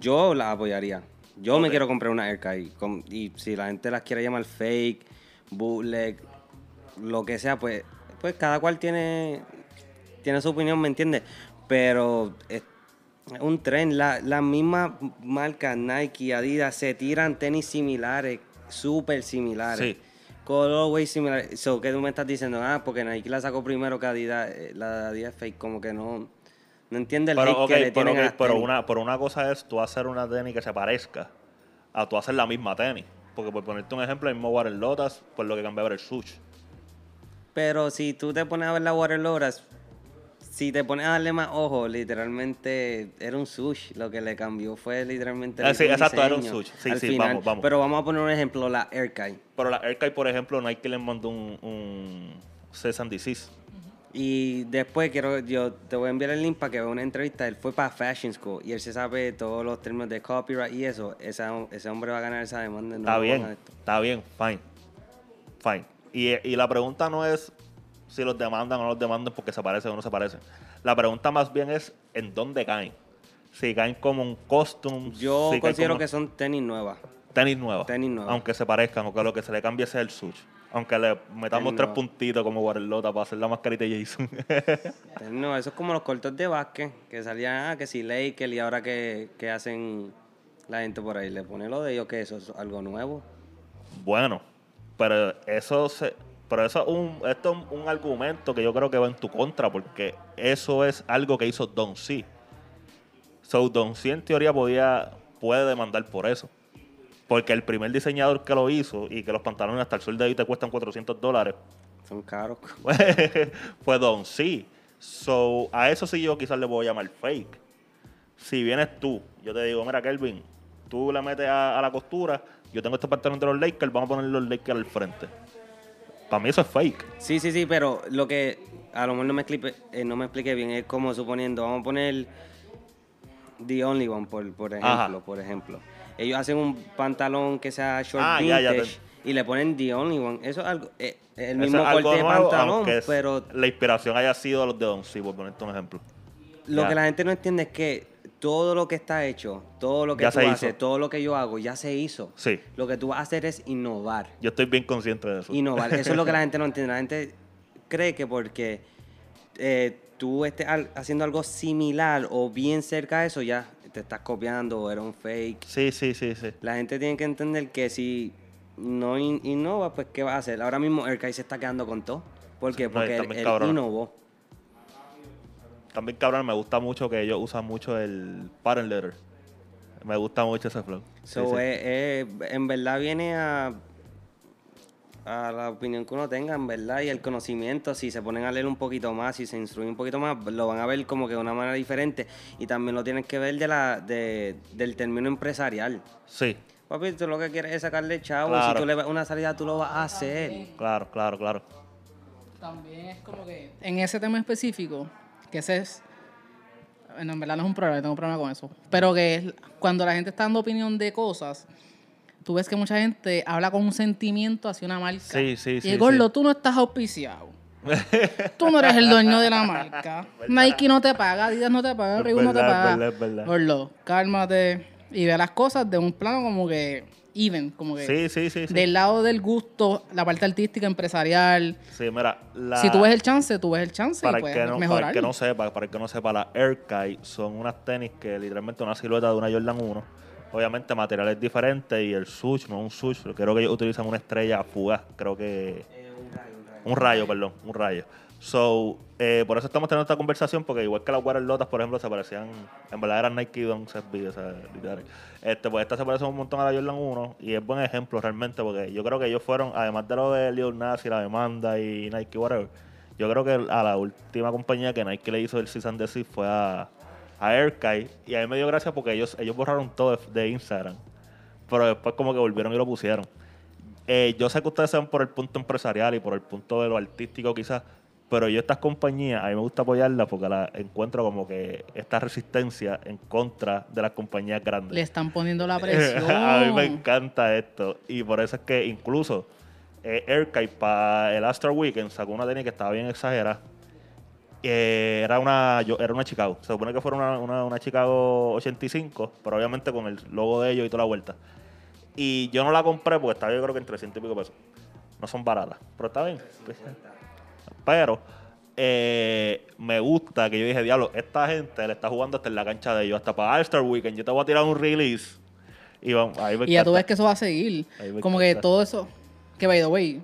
Yo las apoyaría. Yo me quiero comprar una Air Kai. Y si la gente las quiere llamar fake, bootleg, lo que sea, pues, pues cada cual tiene, tiene su opinión, ¿me entiendes? Pero es un tren. La- Las mismas marcas Nike, Adidas se tiran tenis similares, súper similares. Sí. Colorway similar. So, ¿qué tú me estás diciendo? Ah, porque Nike la sacó primero que Adidas. eh, La de Adidas fake, como que no. No entiende el Pero, que le pero, tienen ok, a las pero una, pero una cosa es tú hacer una tenis que se parezca a tú hacer la misma tenis. Porque por ponerte un ejemplo, el mismo Water Lotus, por lo que cambiaba era el sush. Pero si tú te pones a ver la Water Lotus, si te pones a darle más ojo, literalmente era un sush. Lo que le cambió fue literalmente. Ah, sí, exacto, era un sush. Sí, sí, final. vamos, vamos. Pero vamos a poner un ejemplo, la Airkai. Pero la Airkai, por ejemplo, Nike le mandó un, un and Desist. Y después quiero, yo te voy a enviar el link para que veas una entrevista. Él fue para Fashion School y él se sabe todos los términos de copyright y eso. Ese, ese hombre va a ganar esa demanda. no Está bien, está bien, fine. Fine. Y, y la pregunta no es si los demandan o no los demandan porque se parecen o no se parecen. La pregunta más bien es en dónde caen. Si caen como un costume. Yo si considero como que son tenis nuevas. tenis nuevas. tenis nuevas. Aunque se parezcan, o que lo que se le cambie sea el sush. Aunque le metamos Tenis tres puntitos como Guarelota para hacer la mascarita de Jason. Nuevas. Eso es como los cortos de básquet, que salían, ah, que si Lakers y ahora que, que hacen la gente por ahí. Le pone lo de ellos, que eso es algo nuevo. Bueno, pero eso se, pero eso es un, esto es un argumento que yo creo que va en tu contra, porque eso es algo que hizo Don C. So Don C en teoría podía, puede demandar por eso. Porque el primer diseñador que lo hizo y que los pantalones hasta el sol de hoy te cuestan 400 dólares Son caros. fue Don C. So, a eso sí yo quizás le voy a llamar fake. Si vienes tú, yo te digo, mira Kelvin, tú le metes a, a la costura, yo tengo este pantalón de los Lakers, vamos a poner los Lakers al frente. Para mí eso es fake. Sí, sí, sí, pero lo que a lo mejor no me explique, eh, no me expliqué bien es como suponiendo, vamos a poner The Only One, por, por ejemplo, Ajá. por ejemplo. Ellos hacen un pantalón que sea short Ah, ya, ya vintage y le ponen The Only One. Eso es algo, eh, el mismo es corte de nuevo, pantalón, pero la inspiración haya sido los de Don C, por ponerte un ejemplo. lo Ya. que la gente no entiende es que todo lo que está hecho, todo lo que Ya tú hizo. haces, todo lo que yo hago, ya se hizo. Sí. Lo que tú vas a hacer es innovar. Yo estoy bien consciente de eso. innovar. Eso es lo que la gente no entiende. La gente cree que porque eh, tú estés haciendo algo similar o bien cerca de eso, ya te estás copiando o era un fake. Sí, sí, sí, sí. La gente tiene que entender que si no in- innova, pues ¿qué va a hacer? Ahora mismo Erkai se está quedando con todo. ¿Por qué? No, Porque él, también él innovó. También, cabrón, me gusta mucho que ellos usan mucho el pattern letter. Me gusta mucho ese flow. Sí, So, sí. eh, eh, en verdad viene a, a la opinión que uno tenga, en verdad, y el conocimiento. Si se ponen a leer un poquito más, si se instruyen un poquito más, lo van a ver como que de una manera diferente. Y también lo tienen que ver de la, de, del término empresarial. Sí, Papi, tú lo que quieres es sacarle chavo. Claro. Si tú le das una salida, tú lo vas a hacer. claro, claro, claro. También es como que en ese tema específico, que ese es. Bueno, en verdad no es un problema, tengo un problema con eso. Pero que cuando la gente está dando opinión de cosas, tú ves que mucha gente habla con un sentimiento hacia una marca. Sí, sí, y sí, Gordo, sí. tú no estás auspiciado. tú no eres el dueño de la marca. Nike no te paga, Adidas no te paga, Reebok no te paga. verdad, es verdad. Gordo, cálmate y ve las cosas de un plano como que even, como que Sí, sí, sí. sí. del lado del gusto, la parte artística, empresarial. Sí, mira, la- Si tú ves el chance, tú ves el chance para y el, puedes que no, para el que no sepa, para el que no sepa, las Airkai son unas tenis que literalmente una silueta de una Jordan 1. Obviamente materiales diferentes y el sush no es un sush, pero creo que ellos utilizan una estrella fugaz, creo que un rayo, perdón, un rayo. So, eh, por eso estamos teniendo esta conversación, porque igual que las Water Lotas, por ejemplo, se parecían, en verdad eran Nike Dunk SB, o sea, literal. Este, pues esta se parece un montón a la Jordan 1 y es buen ejemplo realmente, porque yo creo que ellos fueron, además de lo de Lil Nas y la demanda y Nike, whatever, yo creo que a la última compañía que Nike le hizo el Season Desist fue a, a Airkai, y a mí me dio gracia porque ellos, ellos borraron todo de, Instagram, pero después como que volvieron y lo pusieron. Eh, yo sé que ustedes van por el punto empresarial y por el punto de lo artístico quizás, pero yo estas compañías, a mí me gusta apoyarlas porque la encuentro como que esta resistencia en contra de las compañías grandes. Le están poniendo la presión. a mí me encanta esto y por eso es que incluso eh, Airkai para el Astro Weekend sacó una tenis que estaba bien exagerada. Eh, era una yo, era una Chicago. Se supone que fuera una, una, una Chicago 85, pero obviamente con el logo de ellos y toda la vuelta. Y yo no la compré porque estaba yo creo que en 300 y pico pesos. No son baratas, pero está bien. Pero eh, me gusta que yo dije, diablo, esta gente le está jugando hasta en la cancha de ellos, hasta para All-Star Weekend. Yo te voy a tirar un release. Y vamos, ahí me Y ya tú ves que eso va a seguir. Como que todo eso. Que by the way,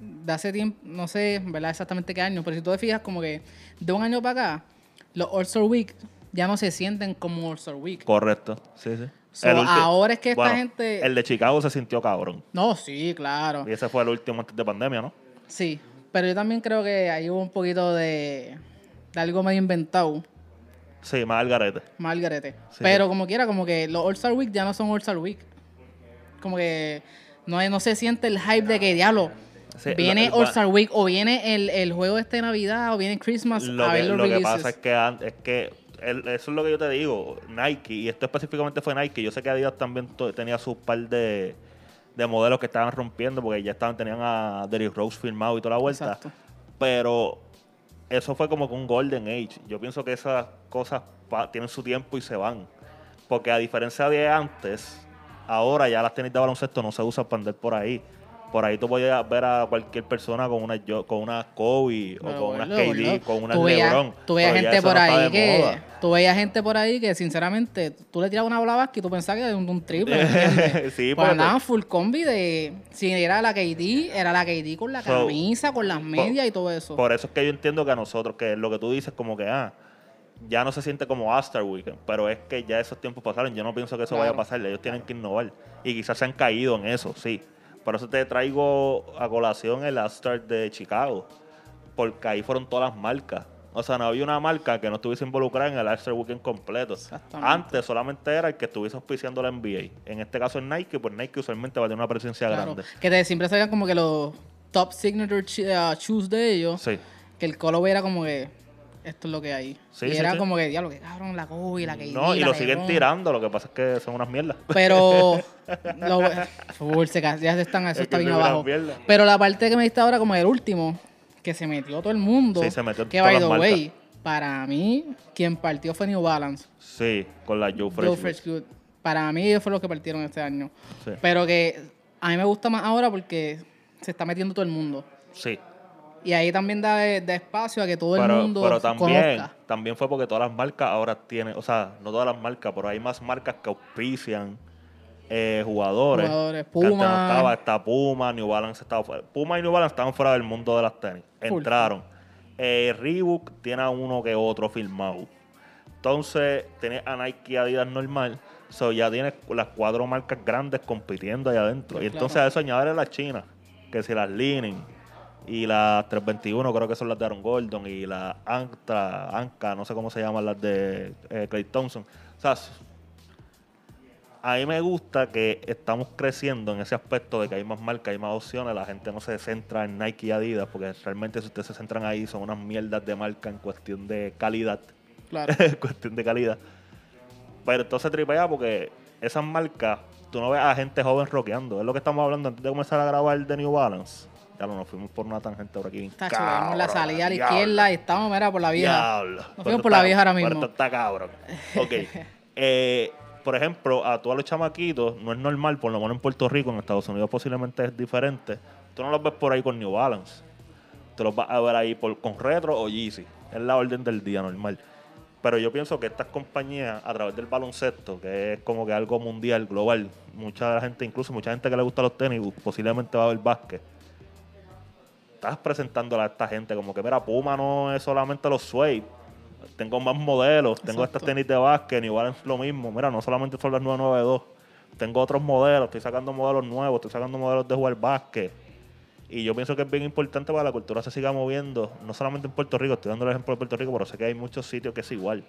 de hace tiempo, no sé, ¿verdad? Exactamente qué año, pero si tú te fijas, como que de un año para acá, los All-Star Week ya no se sienten como All-Star Week. Correcto, sí, sí. So, ahora es que esta bueno, gente... El de Chicago se sintió cabrón. No, sí, claro. Y ese fue el último antes de pandemia, ¿no? Sí, pero yo también creo que ahí hubo un poquito de, de algo medio inventado, Sí, más al garete. Margarete. Sí. Pero como quiera, como que los All-Star Week ya no son All-Star Week. Como que no, hay- no se siente el hype de que, diablo, Sí, viene All-Star Week o viene el, el juego este de Navidad o viene Christmas Lo, a que, ver los lo que releases. pasa es que, es que el- eso es lo que yo te digo. Nike, y esto específicamente fue Nike. Yo sé que Adidas también tenía su par de, de modelos que estaban rompiendo porque ya estaban tenían a Derrick Rose firmado y toda la vuelta. Exacto. Pero eso fue como que un golden age. Yo pienso que esas cosas tienen su tiempo y se van. Porque a diferencia de antes, ahora ya las tenis de baloncesto no se usan para andar por ahí. Por ahí tú podías ver a cualquier persona con una con una Kobe o con una gordo, KD, con una tú veías- LeBron. Tú veías gente por no ahí que. moda. Tú veías gente por ahí que, sinceramente, tú le tirabas una bola basket y tú pensabas que era un, un triple. Sí, pues porque- andaban full combi de. Si era la KD, era la KD con la So, camisa, con las medias y todo eso. Por eso es que yo entiendo que a nosotros, que lo que tú dices, como que, ah, ya no se siente como Astar Weekend, pero es que ya esos tiempos pasaron. Yo no pienso que eso vaya a pasar. Ellos tienen que innovar. Y quizás se han caído en eso, sí. Por eso te traigo a colación el Astar de Chicago, porque ahí fueron todas las marcas. O sea, no había una marca que no estuviese involucrada en el Astar Weekend completo. Antes solamente era el que estuviese auspiciando la NBA. En este caso es Nike, pues Nike usualmente va a tener una presencia Claro, grande. que te, siempre salían como que los top signature uh, shoes de ellos. Sí. Que el color era como que esto es lo que hay. Sí, y sí, era sí. como que, diablo, que cabrón, la Kobe, la KD, No, y la lo siguen tirando, lo que pasa es que son unas mierdas. Pero lo, full, se ya se están, eso Es está que bien abajo. Pero la parte que me diste ahora como el último, que se metió todo el mundo. Sí, se metió en que by the way, para mí, quien partió fue New Balance. Sí, con la Joe Fresh. Joe. Para mí ellos fueron los que partieron este año. Pero que a mí me gusta más ahora porque se está metiendo todo el mundo. Sí. Y ahí también da, da espacio a que todo el Pero, mundo pero también, conozca. también fue porque todas las marcas ahora tienen, o sea, no todas las marcas, pero hay más marcas que auspician eh, jugadores. Jugadores. Que antes no Puma. estaba, está Puma, New Balance estaba fuera. Puma y New Balance estaban fuera del mundo de las tenis. Entraron. Eh, Reebok tiene a uno que otro firmado. Entonces, tienes a Nike y Adidas normal. So, ya tienes las cuatro marcas grandes compitiendo allá adentro. y Claro. entonces a eso añadirle las chinas. Que si las Linen y las 321 creo que son las de Aaron Gordon y las Antra, Anka, no sé cómo se llaman las de eh, Clay Thompson. O sea, a mí me gusta que estamos creciendo en ese aspecto de que hay más marcas, hay más opciones, la gente no se centra en Nike y Adidas, porque realmente si ustedes se centran ahí son unas mierdas de marca en cuestión de calidad, Claro. en cuestión de calidad. Pero entonces tripea porque esas marcas, tú no ves a gente joven rockeando, es lo que estamos hablando antes de comenzar a grabar de New Balance. Ya lo nos fuimos por una tangente por aquí. bien Tacho, la salida a la izquierda y estamos, mira, por la vieja. Diablo. Nos fuimos por la vieja ahora mismo. está cabrón. Ok. Eh, por ejemplo, a todos los chamaquitos no es normal, por lo menos en Puerto Rico, en Estados Unidos posiblemente es diferente. Tú no los ves por ahí con New Balance. Tú los vas a ver ahí por, con Retro o Yeezy. Es la orden del día normal. Pero yo pienso que estas compañías, a través del baloncesto, que es como que algo mundial, global, mucha de la gente, incluso mucha gente que le gusta los tenis, posiblemente va a ver básquet estás presentándola a esta gente como que, mira, Puma no es solamente los suede. Tengo más modelos, tengo Exacto. estas tenis de básquet, igual es lo mismo. Mira, no solamente son las 992. Tengo otros modelos, estoy sacando modelos nuevos, estoy sacando modelos de jugar básquet. Y yo pienso que es bien importante para que la cultura se siga moviendo, no solamente en Puerto Rico, estoy dando el ejemplo de Puerto Rico, pero sé que hay muchos sitios que es igual.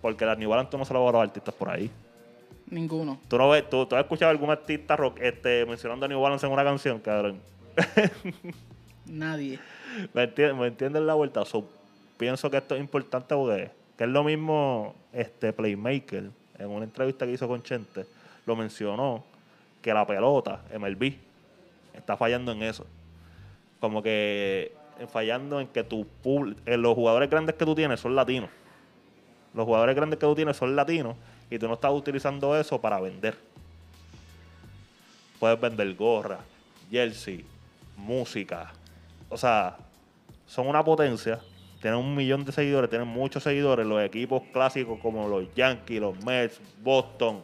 Porque las New Balance tú no se lo vas a los artistas por ahí. Ninguno. ¿Tú, no ves, tú, tú has escuchado a algún artista rock este, mencionando a New Balance en una canción, cabrón? Nadie. ¿Me entiendes, ¿Me entiendes la vuelta? So, pienso que esto es importante porque que es lo mismo este Playmaker en una entrevista que hizo con Chente lo mencionó que la pelota MLB está fallando en eso como que eh, fallando en que tu pub- eh, los jugadores grandes que tú tienes son latinos los jugadores grandes que tú tienes son latinos y tú no estás utilizando eso para vender puedes vender gorra jersey música o sea, son una potencia. Tienen un millón de seguidores, tienen muchos seguidores. Los equipos clásicos como los Yankees, los Mets, Boston.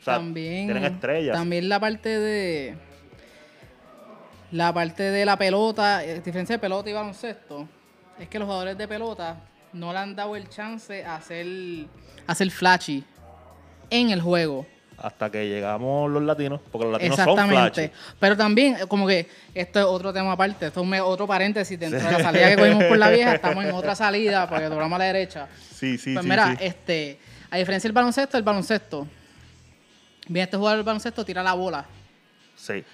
O sea, también, tienen estrellas. También la parte de. La parte de la pelota, eh, diferencia de pelota y baloncesto, es que los jugadores de pelota no le han dado el chance a hacer, a hacer flashy. en el juego. Hasta que llegamos los latinos, porque los latinos son flash. Exactamente. Pero también, eh, como que esto es otro tema aparte, esto es otro paréntesis dentro de la salida que cogimos por la vieja, estamos en otra salida porque doblamos a la derecha. Sí, sí, pues sí. mira, sí. este, a diferencia del baloncesto, el baloncesto, bien este jugador del baloncesto tira la bola, Sí.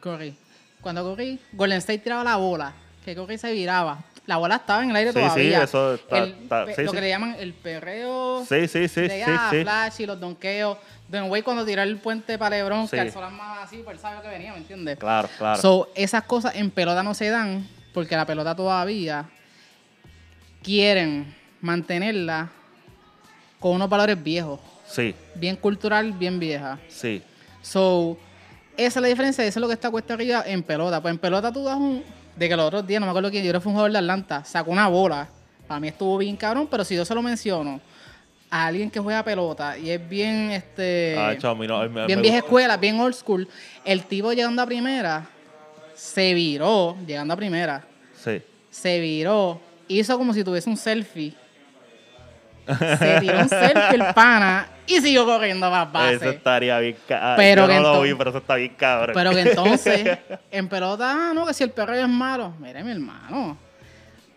corrí. Cuando corrí, Golden State tiraba la bola, que corrí se viraba. La bola estaba en el aire Sí, sí, todavía. eso está- El está- pe- sí, lo sí. que le llaman el perreo Sí, sí, sí, de ah, flash y los donkeos. Don Way cuando tiró el puente para Lebron, que alzó las manos así, pues él sabía que venía, ¿me entiendes? Claro, claro. So, esas cosas en pelota no se dan porque la pelota todavía quieren mantenerla con unos valores viejos, sí, bien cultural, bien vieja. sí. So, esa es la diferencia, eso es lo que está cuesta arriba en pelota. Pues en pelota tú das un. De que los otros días, no me acuerdo quién, yo fue un jugador de Atlanta, sacó una bola. Para mí estuvo bien cabrón, pero si yo se lo menciono a alguien que juega pelota y es bien este. Ah, chao, me- bien me vieja escuela, bien old school. El tipo llegando a primera, se viró, llegando a primera, Sí. se viró, hizo como si tuviese un selfie. Se tiró un selfie el pana y siguió corriendo más base. Eso estaría bien cabrón. Pero Yo que no lo ento- vi, pero eso está bien cabrón. Pero que entonces, en pelota, ah, no, que si el perro es malo. Mire, mi hermano,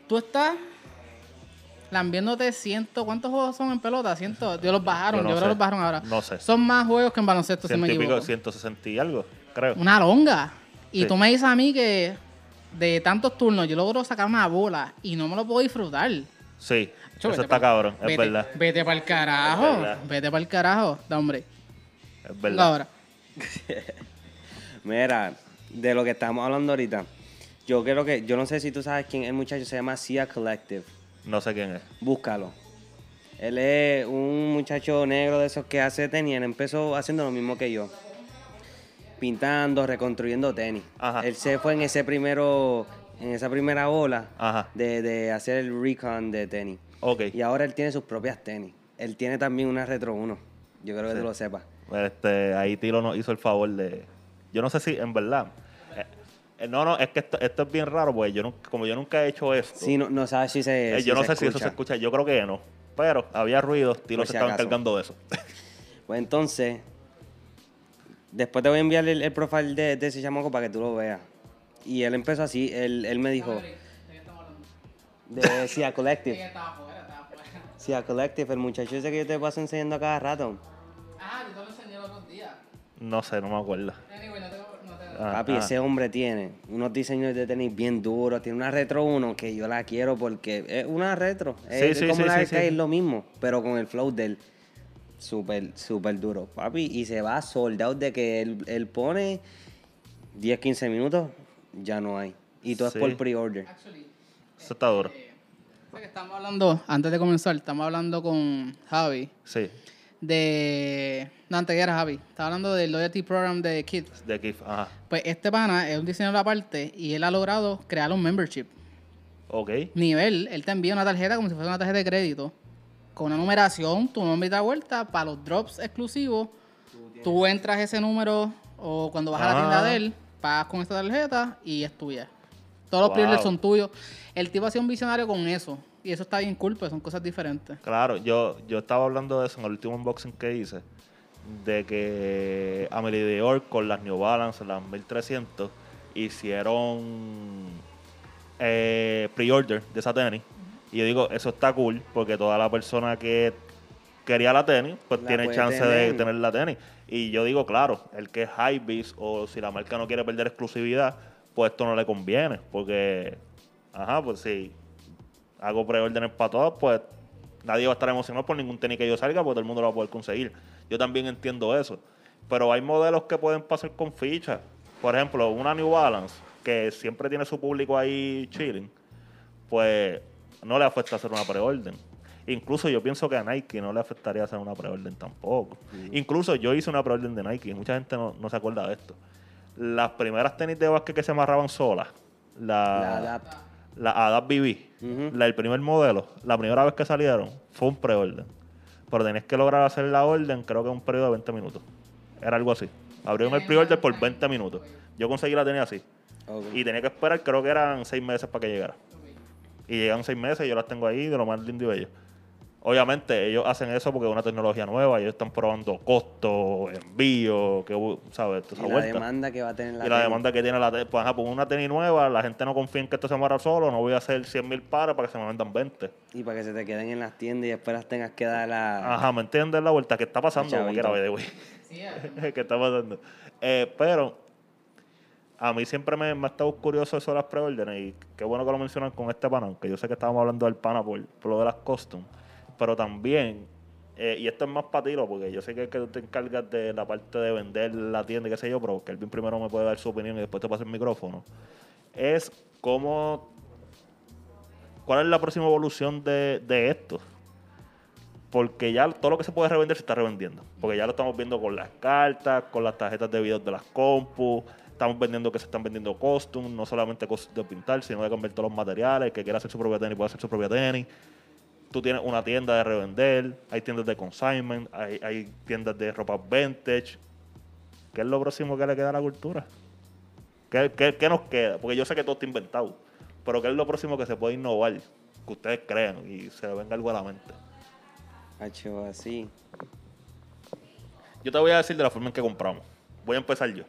tú estás lambiéndote ciento, ¿cuántos juegos son en pelota? Ciento, Dios los bajaron, Yo yo, creo que los bajaron ahora. No sé. Son más juegos que en baloncesto, si me equivoco. 160 y algo, creo. Una longa. Y Sí. tú me dices a mí que de tantos turnos yo logro sacar una bola y no me lo puedo disfrutar. Sí, eso vete está pa- cabrón, es vete, verdad. Vete para el carajo. Verdad. Vete para el carajo. Da, hombre. Es verdad. Ahora. Mira, de lo que estamos hablando ahorita, yo creo que, yo no sé si tú sabes quién es el muchacho, se llama Sia Collective. No sé quién es. Búscalo. Él es un muchacho negro de esos que hace tenis. Él empezó haciendo lo mismo que yo. Pintando, reconstruyendo tenis. Ajá. Él se fue en ese primero, en esa primera ola Ajá. de, de hacer el recon de tenis. Ok. Y ahora él tiene sus propias tenis. Él tiene también una Retro 1. Yo creo que Sí. tú lo sepas. Este, ahí Tilo nos hizo el favor de. Yo no sé si, en verdad. eh, eh, no, no, es que esto, esto es bien raro, pues yo nunca, como yo nunca he hecho esto. Sí, no, no sabes si se. eh, yo no sé si eso se escucha. Yo creo que no. Pero había ruido, Tilo se estaba encargando de eso. Pues entonces, después te voy a enviar el, el profile de, de ese chamaco para que tú lo veas. Y él empezó así, él, él me dijo, de Sia Collective. Afuera. Sia Collective, el muchacho ese que yo te paso enseñando a cada rato. Ah, yo te lo enseñé los otros días. no sé, no me acuerdo. Anyway, no te, no te- Ah, Papi, ah. ese hombre tiene unos diseños de tenis bien duros, tiene una Retro 1 que yo la quiero porque es una Retro. es sí, como sí, la sí, sí. es lo mismo, pero con el flow del súper, súper duro. Papi, y se va soldado de que él, él pone 10, 15 minutos, ya no hay. Y todo Sí. es por pre-order. Actually, Eso está duro. Estamos hablando, antes de comenzar, estamos hablando con Javi Sí, de... No, antes que era Javi. Estaba hablando del Loyalty Program de Kids. de Kif. Ajá. Pues este pana es un diseñador aparte y él ha logrado crear un membership. Ok. Nivel, él te envía una tarjeta como si fuese una tarjeta de crédito con una numeración, tu nombre y da vuelta para los drops exclusivos. Tú entras ese número o cuando vas a la Ah. tienda de él, pagas con esta tarjeta y es tuya. Todos los Wow. pre son tuyos. El tipo ha sido un visionario con eso. Y eso está bien cool, pues son cosas diferentes. Claro, yo, yo estaba hablando de eso en el último unboxing que hice. De que Amelie Dior con las New Balance, las 1300, hicieron eh, pre-order de esa tenis. Y yo digo, eso está cool porque toda la persona que quería la tenis, pues La tiene chance de tener. tener la tenis. Y yo digo, claro, el que es Hypebeast o si la marca no quiere perder exclusividad, pues esto no le conviene. Porque, ajá, pues si hago preórdenes para todos, pues nadie va a estar emocionado por ningún tenis que yo salga, porque todo el mundo lo va a poder conseguir. Yo también entiendo eso. Pero hay modelos que pueden pasar con fichas. Por ejemplo, una New Balance, que siempre tiene su público ahí chilling, pues no le afecta hacer una preorden. Incluso yo pienso que a Nike no le afectaría hacer una preorden tampoco. Incluso yo hice una preorden de Nike, mucha gente no, no se acuerda de esto. Las primeras tenis de básquet que se amarraban solas, la, La Adapt. la Adapt BB, la del primer modelo, la primera vez que salieron, fue un preorden. Pero tenías que lograr hacer la orden, creo que en un periodo de 20 minutos. Era algo así. Abrieron el pre-order por 20 minutos. Yo conseguí la tenía así. Y tenía que esperar, creo que eran 6 meses para que llegara. Y llegaron 6 meses y yo las tengo ahí de lo más lindo y bello. Obviamente ellos hacen eso porque es una tecnología nueva, ellos están probando costo, envío, que sabes, y la demanda que va a tener la Y la demanda que tiene la pues, ajá, pues una tenis nueva, la gente no confía en que esto se muera solo, no voy a hacer 100 mil pares para que se me vendan 20. Y para que se te queden en las tiendas y después las tengas que dar la... Ajá, ¿me entiendes la vuelta? ¿Qué está pasando? Como quiera, güey. ¿Qué está pasando? Eh, pero a mí siempre me, me ha estado curioso eso de las preórdenes y qué bueno que lo mencionan con este pana, aunque yo sé que estábamos hablando del pana por, por lo de las costumes pero también, eh, y esto es más para ti, porque yo sé que, que tú te encargas de la parte de vender la tienda qué sé yo, pero que Elvin primero me puede dar su opinión y después te pasa el micrófono, es cómo, cuál es la próxima evolución de, de esto. Porque ya todo lo que se puede revender se está revendiendo. Porque ya lo estamos viendo con las cartas, con las tarjetas de video de las compu, estamos vendiendo que se están vendiendo costumes, no solamente cosas de pintar, sino de convertir los materiales, que quiera hacer su propia tenis puede hacer su propia tenis tú tienes una tienda de revender, hay tiendas de consignment, hay, tiendas de ropa vintage. ¿Qué es lo próximo que le queda a la cultura? ¿Qué, nos queda? Porque yo sé que todo está inventado, pero ¿qué es lo próximo que se puede innovar? Que ustedes crean y se le venga algo a la mente. Hacho, así. Yo te voy a decir de la forma en que compramos. Voy a empezar yo.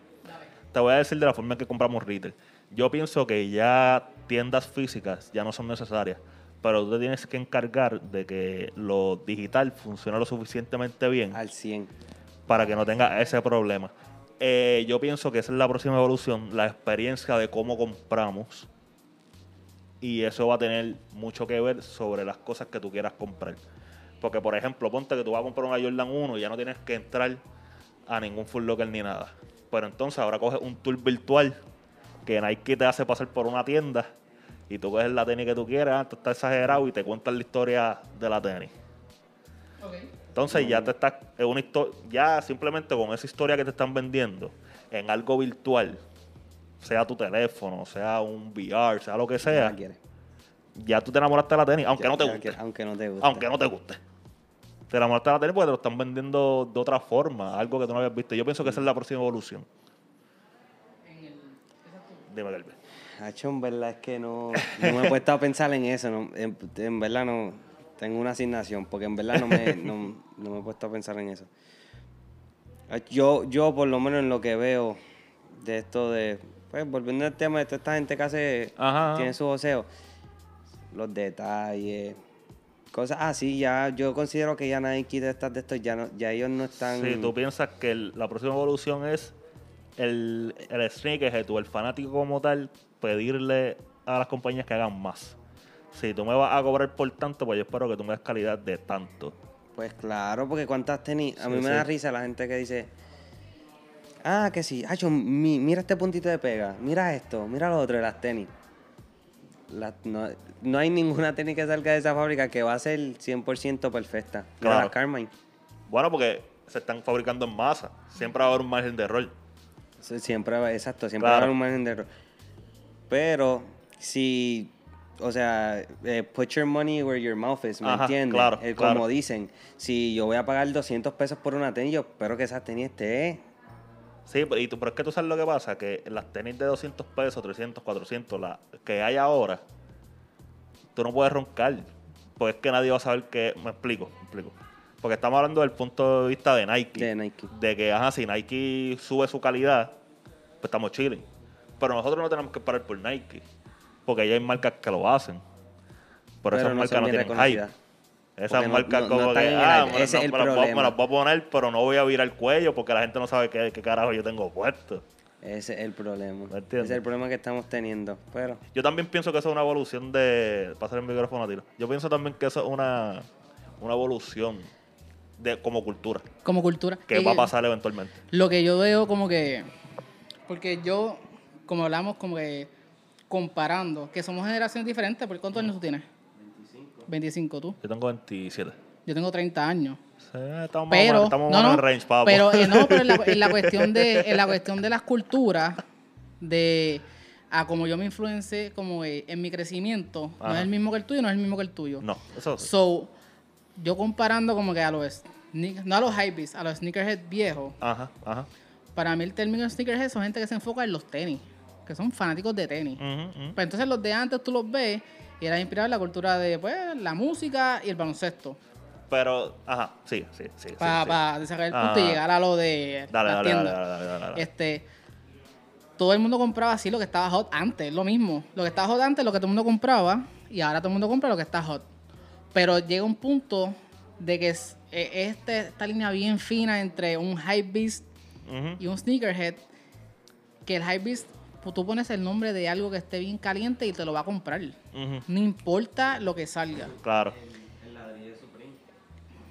Te voy a decir de la forma en que compramos retail. Yo pienso que ya tiendas físicas ya no son necesarias pero tú te tienes que encargar de que lo digital funcione lo suficientemente bien. Al 100. Para que no tenga ese problema. Eh, yo pienso que esa es la próxima evolución, la experiencia de cómo compramos. Y eso va a tener mucho que ver sobre las cosas que tú quieras comprar. Porque, por ejemplo, ponte que tú vas a comprar una Jordan 1 y ya no tienes que entrar a ningún Full Locker ni nada. Pero entonces ahora coges un tour virtual que Nike te hace pasar por una tienda y tú coges la tenis que tú quieras, tú estás exagerado y te cuentas la historia de la tenis. Entonces ya te estás, en una ya simplemente con esa historia que te están vendiendo en algo virtual, sea tu teléfono, sea un VR, sea lo que sea, ya tú te enamoraste de la tenis, aunque no te guste. Aunque no te guste. Aunque no te guste. Te enamoraste de la tenis porque te lo están vendiendo de otra forma, algo que tú no habías visto. Yo pienso que esa es la próxima evolución. Dime, Galvez. Hacho, en verdad es que no, no me he puesto a pensar en eso. en, verdad no tengo una asignación, porque en verdad no me, no, me he puesto a pensar en eso. Yo, yo, por lo menos en lo que veo de esto de. Pues volviendo al tema de toda esta gente que hace. Tiene su oseo. Los detalles. Cosas así, ya yo considero que ya nadie quita estas de estos, ya no, ya ellos no están. Sí, tú piensas que la próxima evolución es el, el sneakerhead o el fanático como tal pedirle a las compañías que hagan más. Si tú me vas a cobrar por tanto, pues yo espero que tú me des calidad de tanto. Pues claro, porque cuántas tenis. A mí me da risa la gente que dice. Ah, que sí. Hacho, mira este puntito de pega. Mira esto. Mira lo otro de las tenis. no, hay ninguna tenis que salga de esa fábrica que va a ser 100% perfecta. Claro. Carmine. Bueno, porque se están fabricando en masa. Siempre va a haber un margen de error. Siempre, exacto. Siempre va a haber un margen de error. Pero si, o sea, eh, put your money where your mouth is, ¿me entiendes? Claro, eh, como dicen, si yo voy a pagar 200 pesos por una tenis, yo espero que esa tenis esté... Sí, y tú, pero es que tú sabes lo que pasa, que las tenis de 200 pesos, 300, 400, la que hay ahora, tú no puedes roncar, porque es que nadie va a saber que... Me explico, me explico. Porque estamos hablando del punto de vista de Nike. De Nike. De que, ajá, si Nike sube su calidad, pues estamos chilling. Pero nosotros no tenemos que parar por Nike, porque ya hay marcas que lo hacen. Por esas marcas no tienen hype. Esas marcas como que, ah, me, las voy a poner, pero no voy a virar el cuello porque la gente no sabe qué, qué carajo yo tengo puesto. Ese es el problema. Ese es el problema que estamos teniendo. Pero... Yo también pienso que eso es una evolución de. Pasar el micrófono a tiro. Yo pienso también que eso es una, una evolución de como cultura. Como cultura. Que va a pasar eventualmente. Lo que yo veo como que. Porque yo como hablamos, como que comparando, que somos generaciones diferentes, ¿por cuántos años tú tienes? 25. 25 tú. Yo tengo 27. Yo tengo 30 años. Sí, estamos pero, estamos no, en range, papo. Pero, eh, no, pero en la, cuestión de, en la cuestión de las culturas, de a como yo me influencé como en mi crecimiento, no es el mismo que el tuyo, no es el mismo que el tuyo. No, eso sí. So, yo comparando como que a los, no a los hypebeats, a los sneakerhead viejos. Ajá, ajá. Para mí el término sneakerhead son gente que se enfoca en los tenis que son fanáticos de tenis. Pues entonces los de antes tú los ves y era inspirado en la cultura de pues, la música y el baloncesto. Pero, ajá, sí, sí, sí. sí, Para sí. sacar el punto y llegar a lo de Dale, las dale, dale, dale, dale. Este, todo el mundo compraba así lo que estaba hot antes, lo mismo. Lo que estaba hot antes, lo que todo el mundo compraba, y ahora todo el mundo compra lo que está hot. Pero llega un punto de que es, eh, este, esta línea bien fina entre un hype beast Ujú, y un sneakerhead, que el hype beast, pues, tú pones el nombre de algo que esté bien caliente y te lo va a comprar. No importa lo que salga. Claro.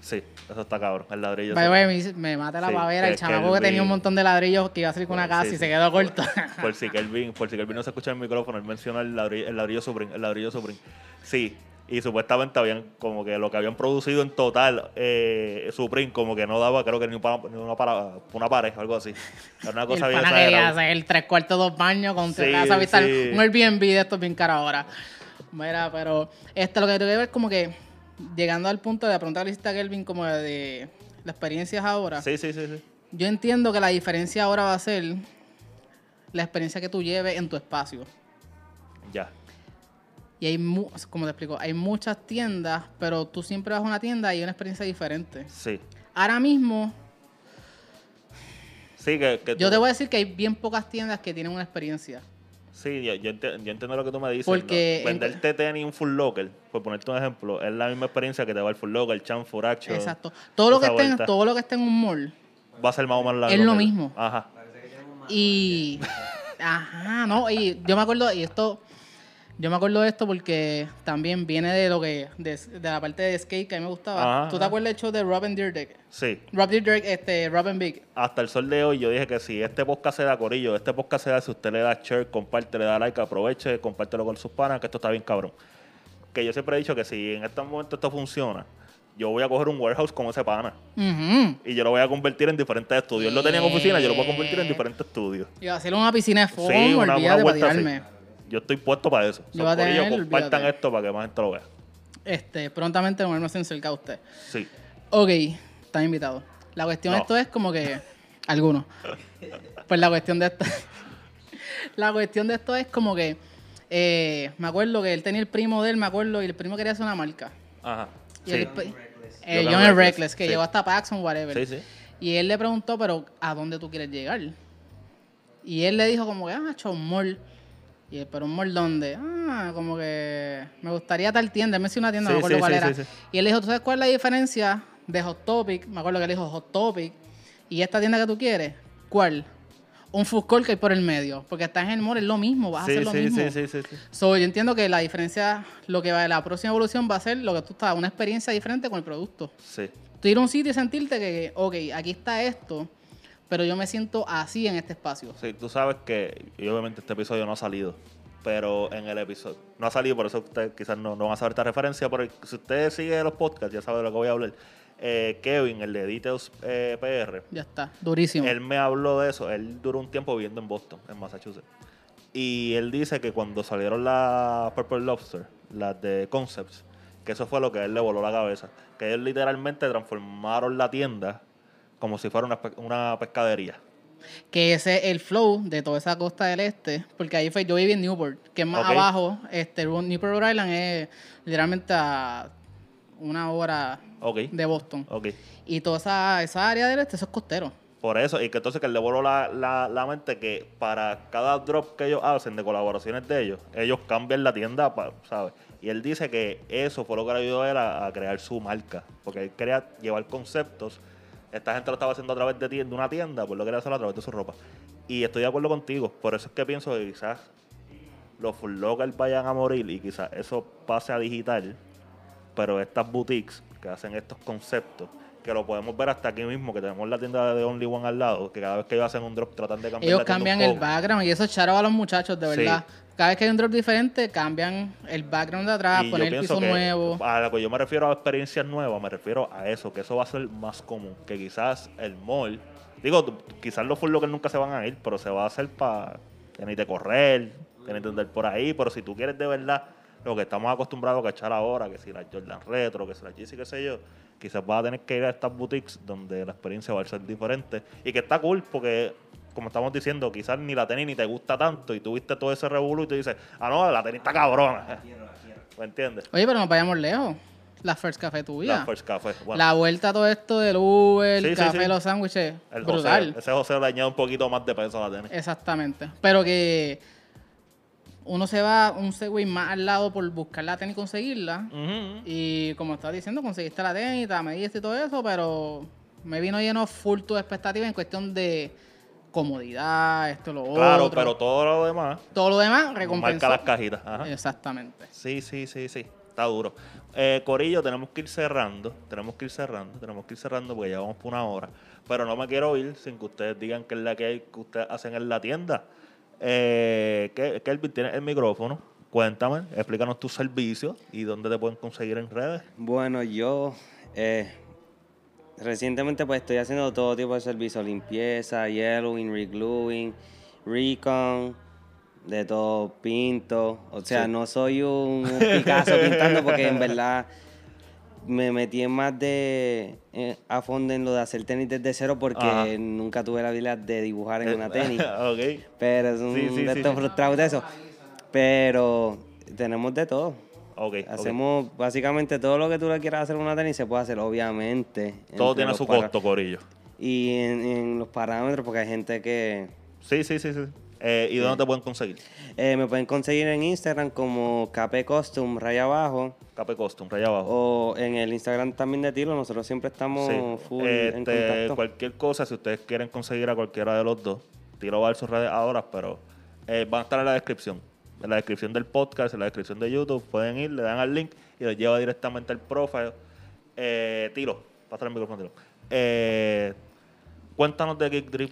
Sí, eso está cabrón. El ladrillo. Way, me, me mata la Sí, pavera. el chamaco que, el tenía un montón de ladrillos que iba a salir con una casa Sí, y se quedó corto. Por si Kelvin, por si Kelvin no se escucha en el micrófono, él menciona el ladrillo, el ladrillo Supreme, el ladrillo Supreme. Sí, y supuestamente habían como que lo que habían producido en total eh, Supreme como que no daba, creo que ni, para, ni una, para, una pared, algo así. Era una Y el cosa bien pana hacer el tres cuartos, dos baños con Sí, casa, viste, sí. un Airbnb de estos bien caro ahora. Mira, pero este lo que que ver como que llegando al punto de la pregunta que le hiciste a Kelvin como de, de las experiencias ahora. Sí, sí, sí, sí. Yo entiendo que la diferencia ahora va a ser la experiencia que tú lleves en tu espacio. Ya. Y hay, mu- como te explico, hay muchas tiendas, pero tú siempre vas a una tienda y hay una experiencia diferente. Sí. Ahora mismo, Sí, que, que yo tú- te voy a decir que hay bien pocas tiendas que tienen una experiencia. Sí, yo, yo enti- yo entiendo lo que tú me dices. Porque ¿no? en- Venderte tenis en un full locker, por ponerte un ejemplo, es la misma experiencia que te va el full locker, el chan, furacho. Exacto. Todo lo, que esté en, todo lo que esté en un mall Va a ser más o menos la Es lo mismo. Ajá. Y. Ajá, no, y yo me acuerdo, y esto. Yo me acuerdo de esto porque también viene de lo que. de, de la parte de skate que a mí me gustaba. Ajá, ¿Tú te ajá. acuerdas del show de Robin Dyrdek? Sí. Rob Dyrdek, este, Robin Big. Hasta el sol de hoy yo dije que si este podcast se da corillo, este podcast se da si usted le da share, comparte, le da like, aproveche, compártelo con sus panas, que esto está bien cabrón. Que yo siempre he dicho que si en este momento esto funciona, yo voy a coger un warehouse con ese pana y yo lo voy a convertir en diferentes estudios. Él lo tenía en oficina, yo lo puedo convertir en diferentes estudios. Y va a hacer una piscina de foam, Sí, una, una vuelta. Yo estoy puesto para eso. Yo So, voy a corillo, tener, compartan olvídate. esto para que más gente lo vea. Este, prontamente nos vemos cerca de usted. Sí. Ok, están invitados. La cuestión de esto es como que. Algunos. Pues la cuestión de esto. la cuestión de esto es como que. eh, me acuerdo que él tenía el primo de él, me acuerdo, y el primo quería hacer una marca. Ajá. Y Sí. el, eh, John John Reckless, Reckless, que sí. llegó hasta Paxson, whatever. Sí, sí. Y él le preguntó, pero ¿a dónde tú quieres llegar? Y él le dijo como que, ah, hecho un mall. Y él, pero un mall dónde? Ah, como que me gustaría tal tienda. Me hizo una tienda, Sí, no me acuerdo sí, cuál sí, era. Y él dijo, ¿tú sabes cuál es la diferencia de Hot Topic? Me acuerdo que él dijo Hot Topic. ¿Y esta tienda que tú quieres? ¿Cuál? Un food court que hay por el medio. Porque estás en el mall, es lo mismo, vas a hacer lo mismo. sí, sí, sí, sí. So, yo entiendo que la diferencia, lo que va la próxima evolución va a ser lo que tú estás, una experiencia diferente con el producto Sí. tú ir a un sitio y sentirte que, ok, aquí está esto, pero yo me siento así en este espacio. Sí, tú sabes que, y obviamente este episodio no ha salido, pero en el episodio, no ha salido, por eso ustedes quizás no, no van a saber esta referencia, pero si usted sigue los podcasts, ya sabe de lo que voy a hablar. Eh, Kevin, el de Details eh, PR, Ya está, durísimo. él me habló de eso. Él duró un tiempo viviendo en Boston, en Massachusetts. Y él dice que cuando salieron las Purple Lobster, las de Concepts, que eso fue lo que a él le voló la cabeza. Que ellos literalmente transformaron la tienda como si fuera una, una pescadería. Que ese es el flow de toda esa costa del este, porque ahí fue, yo viví en Newport, que es más abajo, este, Newport, Rhode Island es literalmente a una hora de Boston. Y toda esa, esa área del este, eso es costero. Por eso, y que entonces que le voló la, la, la mente que para cada drop que ellos hacen de colaboraciones de ellos, ellos cambian la tienda, pa- ¿sabes? Y él dice que eso fue lo que le ayudó a él a, a crear su marca, porque él quería llevar conceptos. Esta gente lo estaba haciendo a través de, tienda, de una tienda, pues lo quería hacer a través de su ropa. Y estoy de acuerdo contigo, por eso es que pienso que quizás los full local vayan a morir y quizás eso pase a digital, pero estas boutiques que hacen estos conceptos, que lo podemos ver hasta aquí mismo, que tenemos la tienda de Only One al lado, que cada vez que ellos hacen un drop tratan de cambiar Ellos la tienda un cambian el background y eso es charo a los muchachos, de Sí. verdad. Cada vez que hay un drop diferente, cambian el background de atrás, Y yo poner el piso que nuevo. A lo que yo me refiero a experiencias nuevas, me refiero a eso, que eso va a ser más común. Que quizás el mall, digo, quizás los full locker nunca se van a ir, pero se va a hacer para tener que correr, tener que andar por ahí. Pero si tú quieres de verdad lo que estamos acostumbrados a echar ahora, que si la Jordan Retro, que si la Yeezy, qué sé yo, quizás vas a tener que ir a estas boutiques donde la experiencia va a ser diferente. Y que está cool porque. Como estamos diciendo, quizás ni la tenis ni te gusta tanto y tú viste todo ese revuelo y tú dices, ah, no, la tenis está cabrona. ¿Me entiendes? Oye, pero nos vayamos lejos. la First Café tuya. La First Café. Bueno, La vuelta a todo esto del Uber, Sí, el sí, café, sí. los sándwiches, el brutal. José, ese José le añade un poquito más de peso a la tenis. Exactamente. Pero que uno se va un Segway más al lado por buscar la tenis y conseguirla. Y como estás diciendo, conseguiste la tenis, te mediste y todo eso, pero me vino lleno full tu expectativa en cuestión de comodidad, esto, lo Claro, otro. pero todo lo demás todo lo demás marca recompensó. las cajitas. Ajá. Exactamente. Sí, sí, sí, sí. Está duro. Eh, Corillo, tenemos que ir cerrando. Tenemos que ir cerrando. Tenemos que ir cerrando porque ya vamos por una hora. Pero no me quiero ir sin que ustedes digan qué es la que hay que ustedes hacen en la tienda. Eh, Ke- Kelvin, tienes el micrófono. Cuéntame, explícanos tus servicios y dónde te pueden conseguir en redes. Bueno, yo eh, recientemente pues estoy haciendo todo tipo de servicios, limpieza, yellowing, regluing, recon, de todo, pinto. O sea, Sí. no soy un Picasso pintando porque en verdad me metí en más de eh, a fondo en lo de hacer tenis desde cero porque Ajá. nunca tuve la habilidad de dibujar en una tenis. ok. Pero es un Sí, sí, de sí, frustrados de eso. Pero tenemos de todo. Ok. ok. Hacemos básicamente todo lo que tú le quieras hacer a una tenis se puede hacer, obviamente. Todo tiene su costo, Corillo. Y en, en los parámetros, porque hay gente que Sí, sí, sí, sí. Eh, ¿Y dónde te pueden conseguir? eh, me pueden conseguir en Instagram como KP Costume, raya abajo, Cape Custom, raya abajo. o en el Instagram también de Tilo. Nosotros siempre estamos Sí. full en Este, contacto. cualquier cosa, si ustedes quieren conseguir a cualquiera de los dos, tiro va a dar sus redes ahora, pero eh, van a estar en la descripción. En la descripción del podcast, en la descripción de YouTube, pueden ir, le dan al link y les lleva directamente al profile. Eh, tiro, pasa el micrófono, tiro. Eh, cuéntanos de Geek Drip,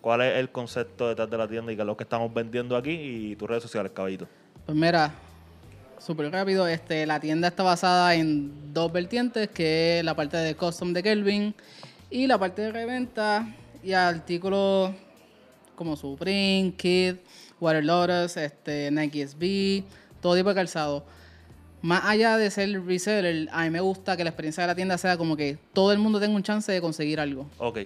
cuál es el concepto detrás de la tienda y qué es lo que estamos vendiendo aquí y tus redes sociales, caballito. Pues mira, súper rápido, este, la tienda está basada en dos vertientes, que es la parte de custom de Kelvin y la parte de reventa y artículos como Supreme, Kid, Water Lotus, este, Nike SB, todo tipo de calzado. Más allá de ser reseller, a mí me gusta que la experiencia de la tienda sea como que todo el mundo tenga un chance de conseguir algo. Ok.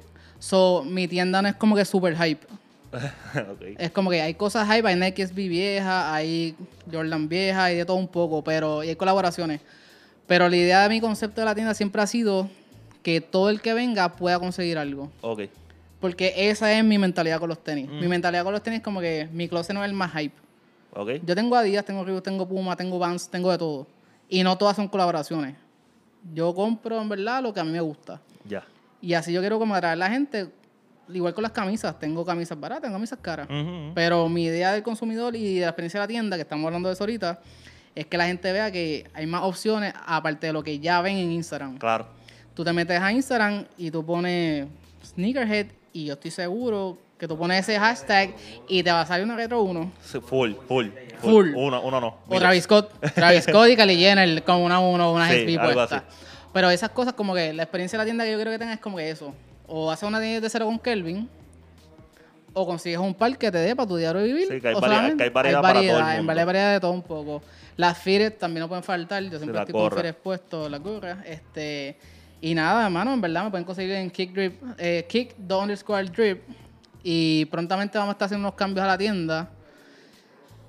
So, mi tienda no es como que super hype. ok. Es como que hay cosas hype, hay Nike SB vieja, hay Jordan vieja, hay de todo un poco, pero y hay colaboraciones. Pero la idea de mi concepto de la tienda siempre ha sido que todo el que venga pueda conseguir algo. Ok. Porque esa es mi mentalidad con los tenis. Mi mentalidad con los tenis es como que mi closet no es el más hype. Ok. Yo tengo Adidas, tengo Reebok, tengo Puma, tengo Vans, tengo de todo. Y no todas son colaboraciones. Yo compro en verdad lo que a mí me gusta. Ya. Y así yo quiero como atraer a la gente, igual con las camisas. Tengo camisas baratas, tengo camisas caras. Pero mi idea del consumidor y de la experiencia de la tienda, que estamos hablando de eso ahorita, es que la gente vea que hay más opciones aparte de lo que ya ven en Instagram. Claro. Tú te metes a Instagram y tú pones sneakerhead y yo estoy seguro que tú pones ese hashtag y te va a salir una Retro 1. Sí, full, full, Full. Uno, uno no. O. Travis Scott, Travis Scott y Kylie Jenner con una 1 una Sí, algo así. Pero esas cosas como que la experiencia de la tienda que yo creo que tenga es como que eso. O haces una tienda de cero con Kelvin, o consigues un par que te dé para tu diario vivir. Sí, que hay o variedad- que hay variedad para todo el en mundo. hay variedad de todo un poco. Las fires también no pueden faltar, yo siempre la estoy con gorra. fires puestos, las gorras. Este, y nada, hermano, en verdad me pueden conseguir en Kick Drip, eh, Kick the underscore drip. Y prontamente vamos a estar haciendo unos cambios a la tienda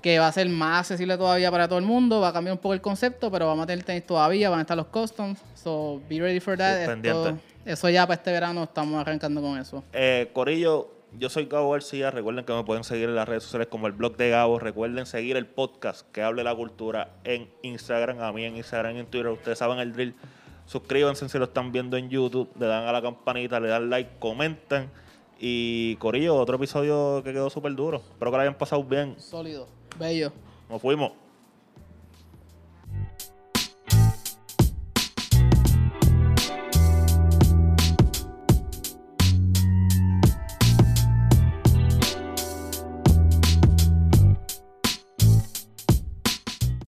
que va a ser más accesible todavía para todo el mundo, va a cambiar un poco el concepto, pero vamos a tener tenis todavía, van a estar los customs, so be ready for that. Esto- eso ya para este verano estamos arrancando con eso. Eh, Corillo, yo soy Gabo García. Recuerden que me pueden seguir en las redes sociales como el blog de Gabo. Recuerden seguir el podcast que hable la cultura en Instagram, a mí en Instagram y en Twitter. Ustedes saben el drill. Suscríbanse si lo están viendo en YouTube, le dan a la campanita, le dan like, comentan. Y Corillo, otro episodio que quedó súper duro. Espero que lo hayan pasado bien. Sólido, bello. Nos fuimos.